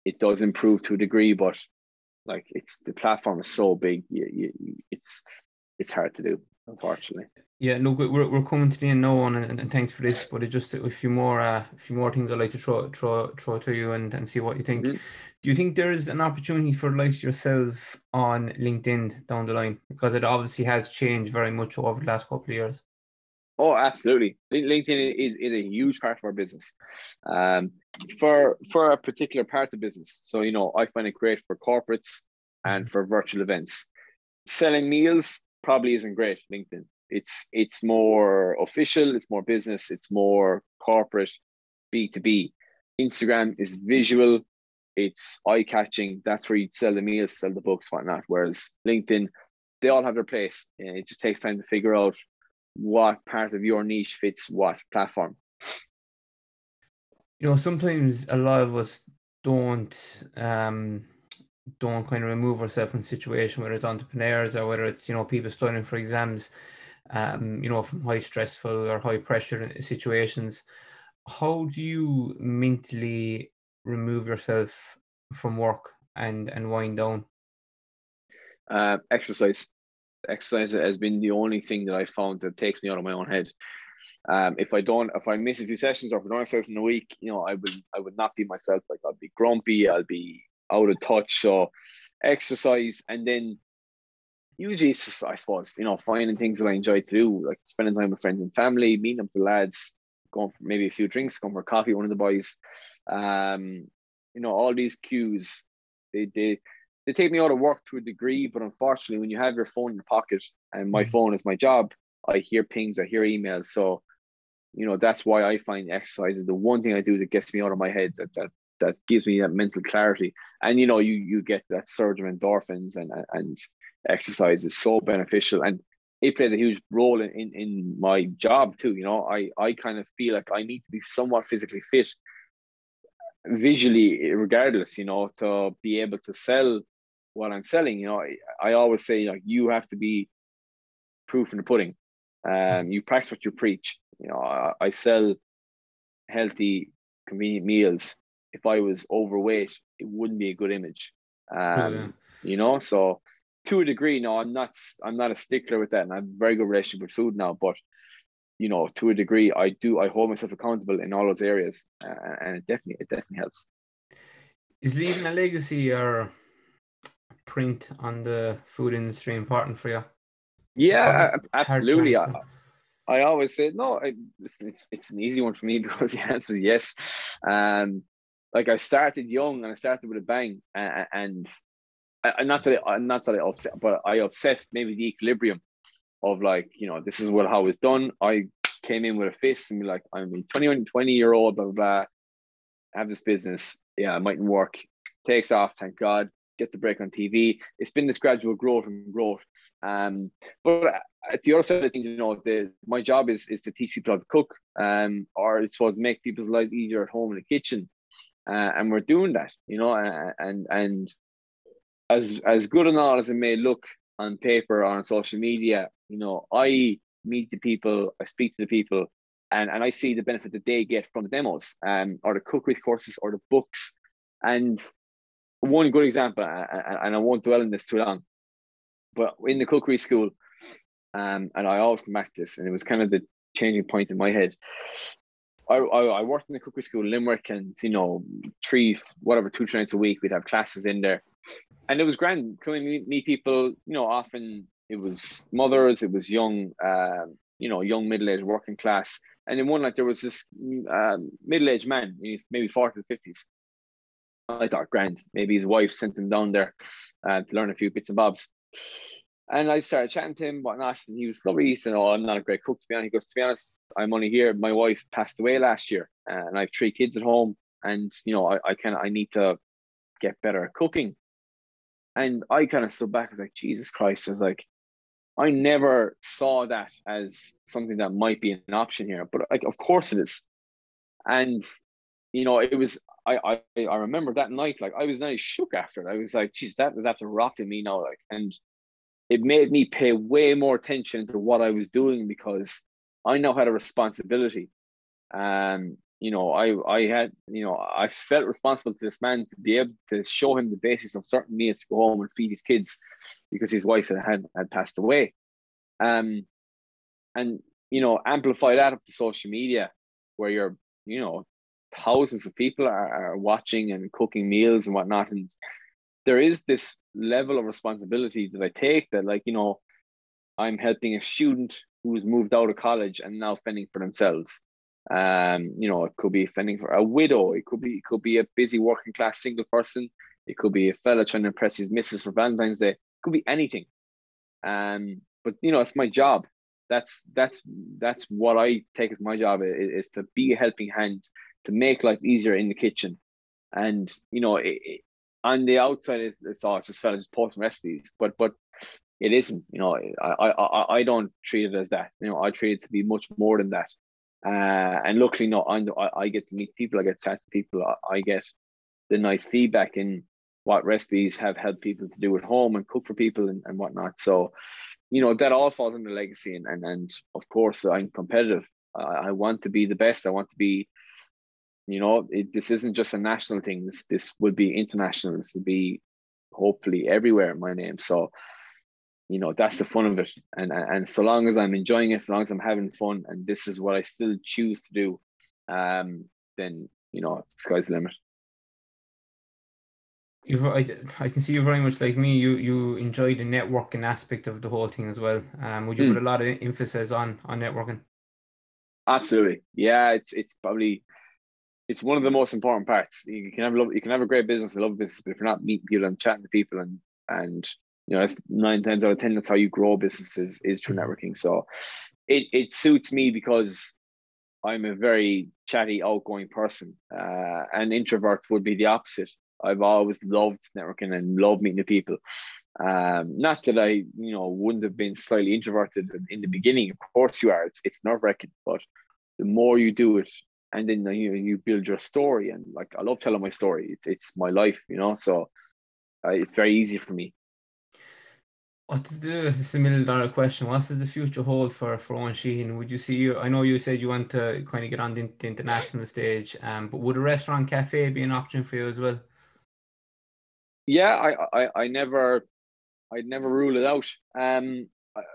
it does improve to a degree, but like it's the platform is so big, you, you, it's it's hard to do, unfortunately. Yeah, look, we're, we're coming to the end now, and, and, and thanks for this. But it's just a few more uh, a few more things I'd like to throw throw throw to you and, and see what you think. Mm-hmm. Do you think there is an opportunity for likes yourself on LinkedIn down the line because it obviously has changed very much over the last couple of years? Oh, absolutely. LinkedIn is, is a huge part of our business. Um, for for a particular part of the business. So, you know, I find it great for corporates and for virtual events. Selling meals probably isn't great, LinkedIn. It's it's more official, it's more business, it's more corporate, B2B. Instagram is visual, it's eye-catching. That's where you'd sell the meals, sell the books, whatnot. Whereas LinkedIn, they all have their place. It just takes time to figure out what part of your niche fits what platform. You know, sometimes a lot of us don't um don't kind of remove ourselves from the situation, whether it's entrepreneurs or whether it's you know people studying for exams, um, you know, from high stressful or high pressure situations. How do you mentally remove yourself from work and and wind down? Uh, exercise exercise has been the only thing that I found that takes me out of my own head. Um, if I don't, if I miss a few sessions or if I don't exercise in a week, you know, I would, I would not be myself. Like I'll be grumpy, I'll be out of touch. So, exercise, and then usually it's just, I suppose, you know, finding things that I enjoy to do, like spending time with friends and family, meeting up with lads, going for maybe a few drinks, going for coffee, one of the boys. Um, you know, all these cues, they, they, they take me out of work to a degree, but unfortunately, when you have your phone in your pocket and my mm. phone is my job, I hear pings, I hear emails. So, you know, that's why I find exercise is the one thing I do that gets me out of my head that that that gives me that mental clarity. And you know, you you get that surge of endorphins and and exercise is so beneficial and it plays a huge role in, in, in my job too. You know, I, I kind of feel like I need to be somewhat physically fit visually regardless, you know, to be able to sell what I'm selling. You know, I, I always say like you have to be proof in the pudding. Um, you practice what you preach. You know, I, I sell healthy, convenient meals. If I was overweight, it wouldn't be a good image. Um, yeah. you know, so to a degree, no, I'm not. I'm not a stickler with that, and I have a very good relationship with food now. But you know, to a degree, I do. I hold myself accountable in all those areas, uh, and it definitely, it definitely helps. Is leaving a legacy or print on the food industry important for you? Yeah, absolutely. I, I always say no. I, it's it's an easy one for me because the answer is yes. Um, like I started young and I started with a bang, and, and I, not that I, not that I upset, but I upset maybe the equilibrium of like you know this is what how it's done. I came in with a fist and be like I'm a 21, 20 year old, blah blah blah. have this business. Yeah, it mightn't work. Takes off, thank God gets a break on TV. It's been this gradual growth and growth. Um, but at the other side of things, you know, the my job is is to teach people how to cook, um, or I suppose make people's lives easier at home in the kitchen, uh, and we're doing that, you know, and and as as good and all as it may look on paper or on social media, you know, I meet the people, I speak to the people, and and I see the benefit that they get from the demos, um, or the cookery courses or the books, and one good example, and I won't dwell on this too long, but in the cookery school, um, and I always come back to this, and it was kind of the changing point in my head. I, I, worked in the cookery school in Limerick, and you know, three, whatever, two, three nights a week, we'd have classes in there, and it was grand. Coming meet, meet people, you know, often it was mothers, it was young, um, you know, young middle-aged working class, and in one night there was this um, middle-aged man, maybe 40 to 50s, I thought, grand. Maybe his wife sent him down there uh, to learn a few bits and bobs. And I started chatting to him, whatnot, and he was lovely. He said, Oh, I'm not a great cook, to be honest. He goes, To be honest, I'm only here. My wife passed away last year, and I have three kids at home. and you know, I, I of I need to get better at cooking. And I kind of stood back and was like, Jesus Christ, I was like, I never saw that as something that might be an option here, but like, of course it is. And you know, it was I I I remember that night, like I was nice shook after it. I was like, geez, that was after rocking me now, like, and it made me pay way more attention to what I was doing because I now had a responsibility. Um, you know, I I had, you know, I felt responsible to this man to be able to show him the basis of certain meals to go home and feed his kids because his wife had had passed away. Um, and you know, amplify that up to social media where you're, you know, thousands of people are, are watching and cooking meals and whatnot. And there is this level of responsibility that I take that, like, you know, I'm helping a student who's moved out of college and now fending for themselves. Um, you know, it could be fending for a widow, it could be it could be a busy working class single person, it could be a fella trying to impress his missus for Valentine's Day, it could be anything. Um, but you know, it's my job. That's that's that's what I take as my job is, is to be a helping hand to make life easier in the kitchen. And you know, it, it, on the outside, it's, it's all it's just fellas just posting recipes, but but it isn't. You know, I I I don't treat it as that. You know, I treat it to be much more than that. Uh, and luckily, no, I, I get to meet people. I get to chat to people. I, I get the nice feedback in what recipes have helped people to do at home and cook for people and, and whatnot. So, you know, that all falls under legacy. And, and, and of course, I'm competitive. I, I want to be the best. I want to be you know, it, this isn't just a national thing. This this will be international. This will be hopefully everywhere. In my name. So, you know, that's the fun of it. And and so long as I'm enjoying it, so long as I'm having fun, and this is what I still choose to do, um, then you know, sky's the limit. You've, I, I can see you're very much like me. You you enjoy the networking aspect of the whole thing as well. Um, would you mm. put a lot of emphasis on on networking? Absolutely, yeah. It's it's probably it's one of the most important parts. You can have love, you can have a great business, a love business, but if you're not meeting people and chatting to people and and you know, that's nine times out of ten, that's how you grow businesses is through mm-hmm. networking. So it it suits me because I'm a very chatty, outgoing person. Uh, an introvert would be the opposite. I've always loved networking and loved meeting the people. Um, not that I, you know, wouldn't have been slightly introverted in the beginning. Of course, you are. It's it's nerve wracking, but the more you do it, and then you you build your story and like I love telling my story. It's it's my life, you know. So uh, it's very easy for me. What to do? This is a million dollar question. What does the future hold for for Owen Sheehan? Would you see you? I know you said you want to kind of get on the, the international stage, um, but would a restaurant cafe be an option for you as well? Yeah, I I, I never I'd never rule it out. Um,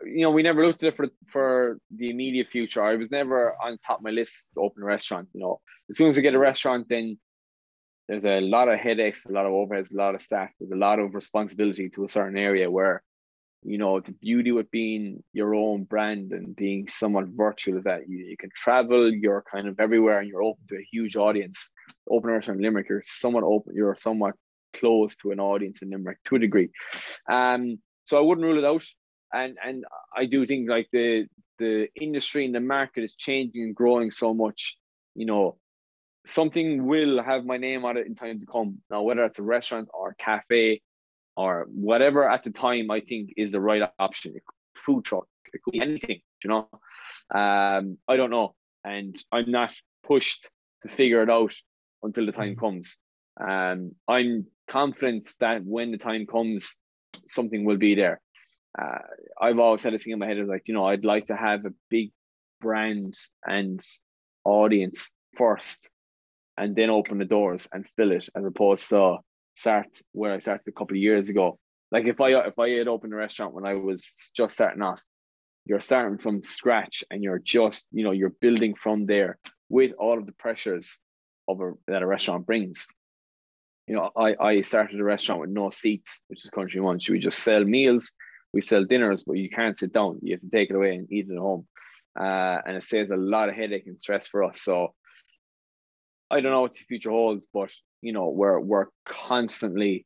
you know, we never looked at it for for the immediate future. I was never on top of my list to open a restaurant. You know, as soon as I get a restaurant, then there's a lot of headaches, a lot of overheads, a lot of staff. There's a lot of responsibility to a certain area where, you know, the beauty with being your own brand and being somewhat virtual is that you, you can travel, you're kind of everywhere, and you're open to a huge audience. Open a restaurant in Limerick, you're somewhat open, you're somewhat close to an audience in Limerick to a degree. Um, so I wouldn't rule it out and and I do think like the the industry and the market is changing and growing so much. You know, something will have my name on it in time to come. Now, whether it's a restaurant or a cafe or whatever at the time, I think is the right option. Food truck, it could be anything. You know, um, I don't know, and I'm not pushed to figure it out until the time mm. comes. Um, I'm confident that when the time comes, something will be there uh, I've always had a thing in my head of like, you know, I'd like to have a big brand and audience first and then open the doors and fill it as opposed to start where I started a couple of years ago. Like if I if I had opened a restaurant when I was just starting off, you're starting from scratch and you're just, you know, you're building from there with all of the pressures of a, that a restaurant brings. You know, I, I started a restaurant with no seats, which is country one. Should we just sell meals we sell dinners, but you can't sit down. You have to take it away and eat it at home. Uh, and it saves a lot of headache and stress for us. So I don't know what the future holds, but you know, we're we're constantly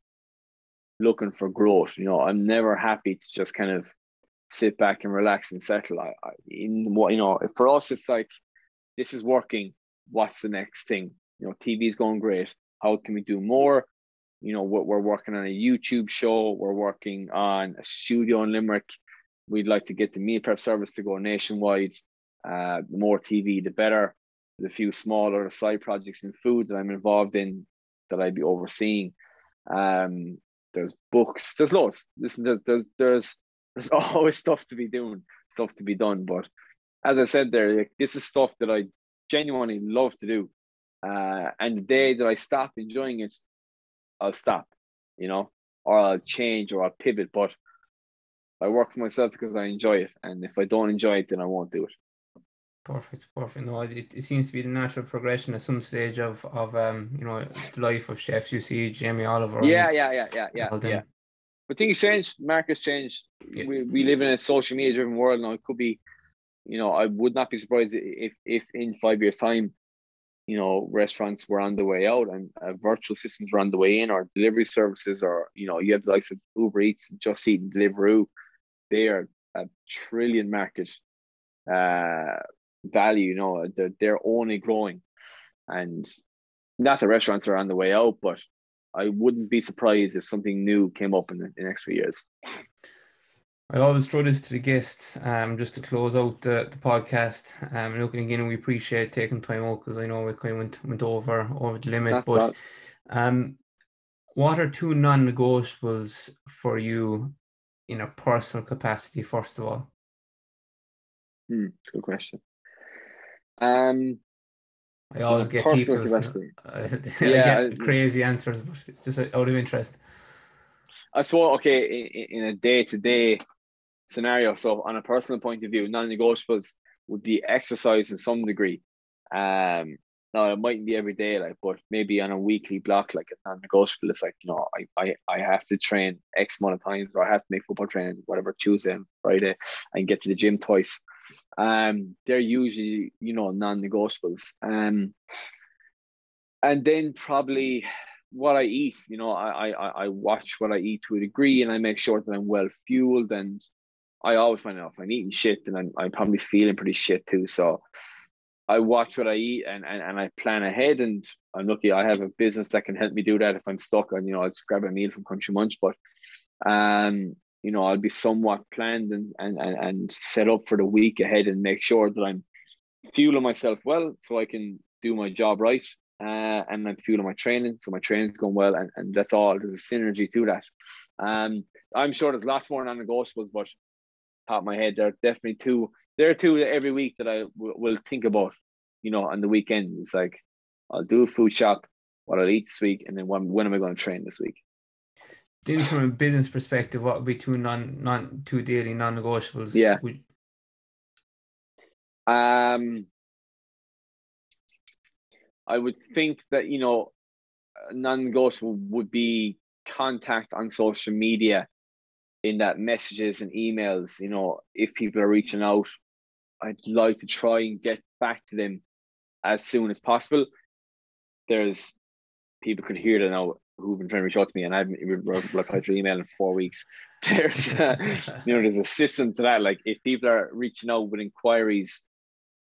looking for growth. You know, I'm never happy to just kind of sit back and relax and settle. I, I in what you know, for us, it's like this is working. What's the next thing? You know, TV's going great. How can we do more? You know, we're, we're working on a YouTube show. We're working on a studio in Limerick. We'd like to get the meal prep service to go nationwide. Uh, the more TV, the better. There's a few smaller side projects in food that I'm involved in that I'd be overseeing. Um, there's books, there's loads. There's, there's, there's, there's, there's always stuff to be doing, stuff to be done. But as I said there, like, this is stuff that I genuinely love to do. Uh, and the day that I stop enjoying it, I'll stop, you know, or I'll change or I'll pivot. But I work for myself because I enjoy it. And if I don't enjoy it, then I won't do it. Perfect, perfect. No, it, it seems to be the natural progression at some stage of of um you know the life of chefs. You see Jamie Oliver. Yeah, yeah, yeah, yeah, yeah, yeah. But things change. Markets change. Yeah. We we live in a social media driven world now. It could be, you know, I would not be surprised if if in five years time, you know, restaurants were on the way out and uh, virtual systems were on the way in, or delivery services, or you know, you have the likes of Uber Eats, Just Eat, and Deliveroo. They are a trillion market uh value. You know, they're, they're only growing, and not the restaurants are on the way out, but I wouldn't be surprised if something new came up in the, in the next few years. I always throw this to the guests, um, just to close out the, the podcast. Um, looking again, we appreciate taking time out because I know we kind of went went over over the limit. That's but um, what are two non-negotiables for you in a personal capacity? First of all, hmm, good question. Um, I always get people uh, yeah, get crazy answers, but it's just out of interest. I suppose okay in, in a day to day scenario. So on a personal point of view, non-negotiables would be exercise in some degree. Um, now it mightn't be every day, like, but maybe on a weekly block, like a non-negotiable. It's like you know, I, I I have to train X amount of times, or I have to make football training, whatever Tuesday and Friday, and get to the gym twice um, they're usually you know non-negotiables. Um, and then probably what I eat. You know, I I I watch what I eat to a degree, and I make sure that I'm well fueled. And I always find out if I'm eating shit, and I'm I'm probably feeling pretty shit too. So I watch what I eat and, and, and I plan ahead. And I'm lucky I have a business that can help me do that if I'm stuck. And you know, I'll just grab a meal from Country Munch. But um, you know, I'll be somewhat planned and, and, and, and set up for the week ahead and make sure that I'm fueling myself well so I can do my job right. Uh, and I'm fueling my training, so my training's going well, and, and that's all. There's a synergy to that. Um, I'm sure there's lots more non-negotiables, but top of my head, there are definitely two. There are two every week that I w- will think about. You know, on the weekend, it's like I'll do a food shop, what I'll eat this week, and then when when am I going to train this week? then from a business perspective, what would be two non non two daily non negotiables? Yeah. Um, I would think that you know, non negotiable would be contact on social media, in that messages and emails. You know, if people are reaching out, I'd like to try and get back to them as soon as possible. There's people could hear that now who've been trying to reach out to me, and I haven't replied to email in four weeks. There's, uh, you know, there's a system to that. Like if people are reaching out with inquiries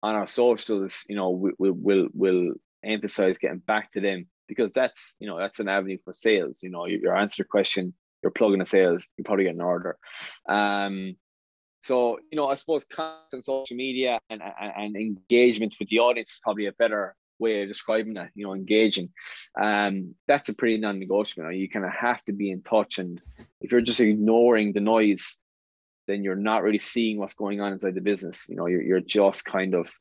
on our socials, you know, we, we, we'll we'll emphasize getting back to them because that's you know that's an avenue for sales. You know, you, you answer the question, you're plugging the sales, you probably get an order. Um, so you know, I suppose content, social media, and, and, and engagement with the audience is probably a better way of describing that, you know, engaging. Um, that's a pretty non-negotiable. You kind of have to be in touch, and if you're just ignoring the noise, then you're not really seeing what's going on inside the business. You know, you're you're just kind of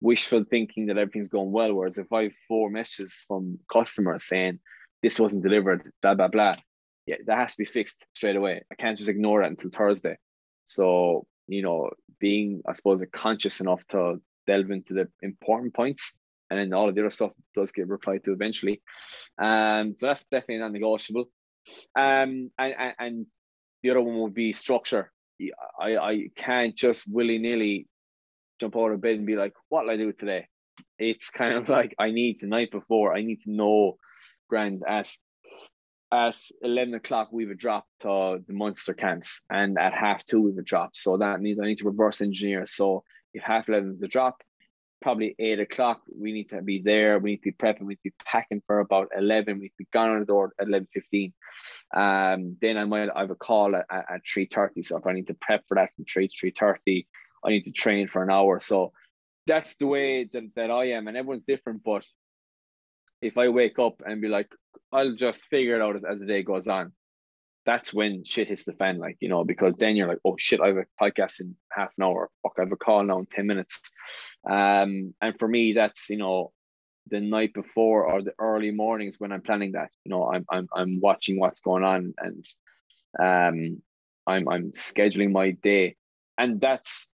wishful thinking that everything's going well. Whereas if I have four messages from customers saying this wasn't delivered, blah blah blah, yeah, that has to be fixed straight away. I can't just ignore it until Thursday. So you know, being I suppose conscious enough to delve into the important points and then all of the other stuff does get replied to eventually. Um, so that's definitely non-negotiable. Um, and, and, and the other one would be structure. I, I can't just willy nilly jump out of bed and be like, what will I do today? It's kind of like I need the night before, I need to know grand at at 11 o'clock we've a drop to the Munster camps and at half two we've a drop. So that means I need to reverse engineer. So if half 11 is the drop, probably eight o'clock. We need to be there. We need to be prepping. We need to be packing for about eleven. We need to be gone on the door at eleven fifteen. Um, then I might I have a call at, at, three thirty. So if I need to prep for that from three to three thirty, I need to train for an hour. So that's the way that, that I am, and everyone's different. But if I wake up and be like, I'll just figure it out as, as the day goes on that's when shit hits the fan, like, you know, because then you're like, oh shit, I have a podcast in half an hour. Fuck, I have a call now in 10 minutes. Um, and for me, that's, you know, the night before or the early mornings when I'm planning that, you know, I'm, I'm, I'm watching what's going on and um, I'm, I'm scheduling my day. And that's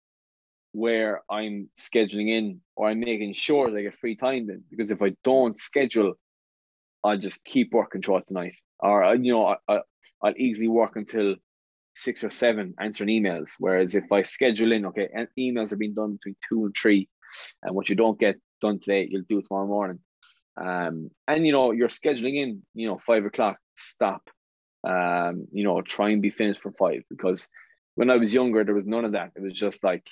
where I'm scheduling in or I'm making sure that I get free time then. Because if I don't schedule, I'll just keep working throughout the night. Or, you know, I, I'll easily work until six or seven answering emails. Whereas if I schedule in, okay, emails are being done between two and three, and what you don't get done today, you'll do tomorrow morning. Um, and you know, you're scheduling in, you know, five o'clock, stop. Um, you know, try and be finished for five because when I was younger, there was none of that. It was just like,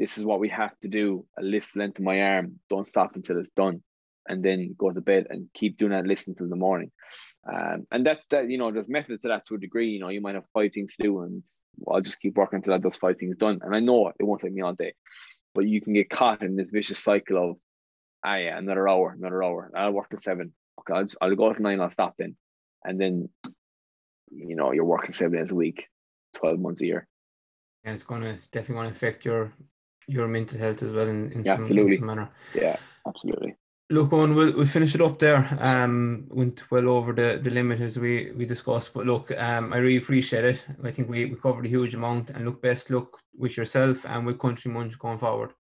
this is what we have to do, a list length of my arm, don't stop until it's done, and then go to bed and keep doing that list until the morning. Um, and that's that, you know, there's methods to that to a degree. You know, you might have five things to do, and I'll just keep working until I those five things done. And I know it won't take me all day, but you can get caught in this vicious cycle of, ah, yeah, another hour, another hour. I'll work at seven. Okay, I'll, just, I'll go to nine, I'll stop then. And then, you know, you're working seven days a week, 12 months a year. And it's going to, definitely going to affect your your mental health as well in, in, yeah, some, absolutely. in some manner. Yeah, absolutely. Look, on we'll, we'll finish it up there. Um, went well over the, the limit as we, we discussed, but look, um, I really appreciate it. I think we, we covered a huge amount, and look, best luck with yourself and with Country Munch going forward.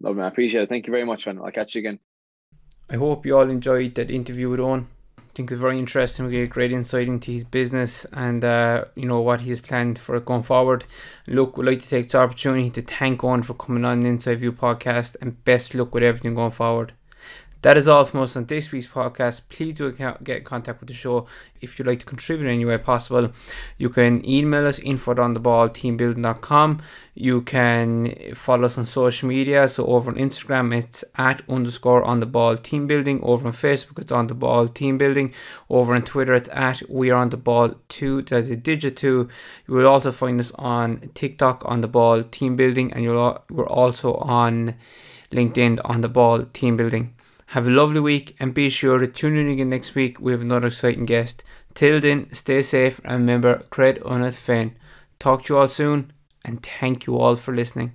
Love man, I appreciate it. Thank you very much, man. I'll catch you again. I hope you all enjoyed that interview with Owen. I think it was very interesting. We get great insight into his business and uh, you know what he has planned for going forward. Look, we'd like to take this opportunity to thank Owen for coming on the Inside View podcast and best luck with everything going forward. That is all from us on this week's podcast. Please do get in contact with the show if you'd like to contribute in any way possible. You can email us info on the ball teambuilding.com. You can follow us on social media. So over on Instagram, it's at underscore on the ball team building. Over on Facebook, it's on the ball team building. Over on Twitter, it's at we are on the ball two. That's a digit two. You will also find us on TikTok on the ball team building, and you'll we're also on LinkedIn on the ball team building. Have a lovely week and be sure to tune in again next week. We have another exciting guest. Till then, stay safe and remember, cred unat fan. Talk to you all soon and thank you all for listening.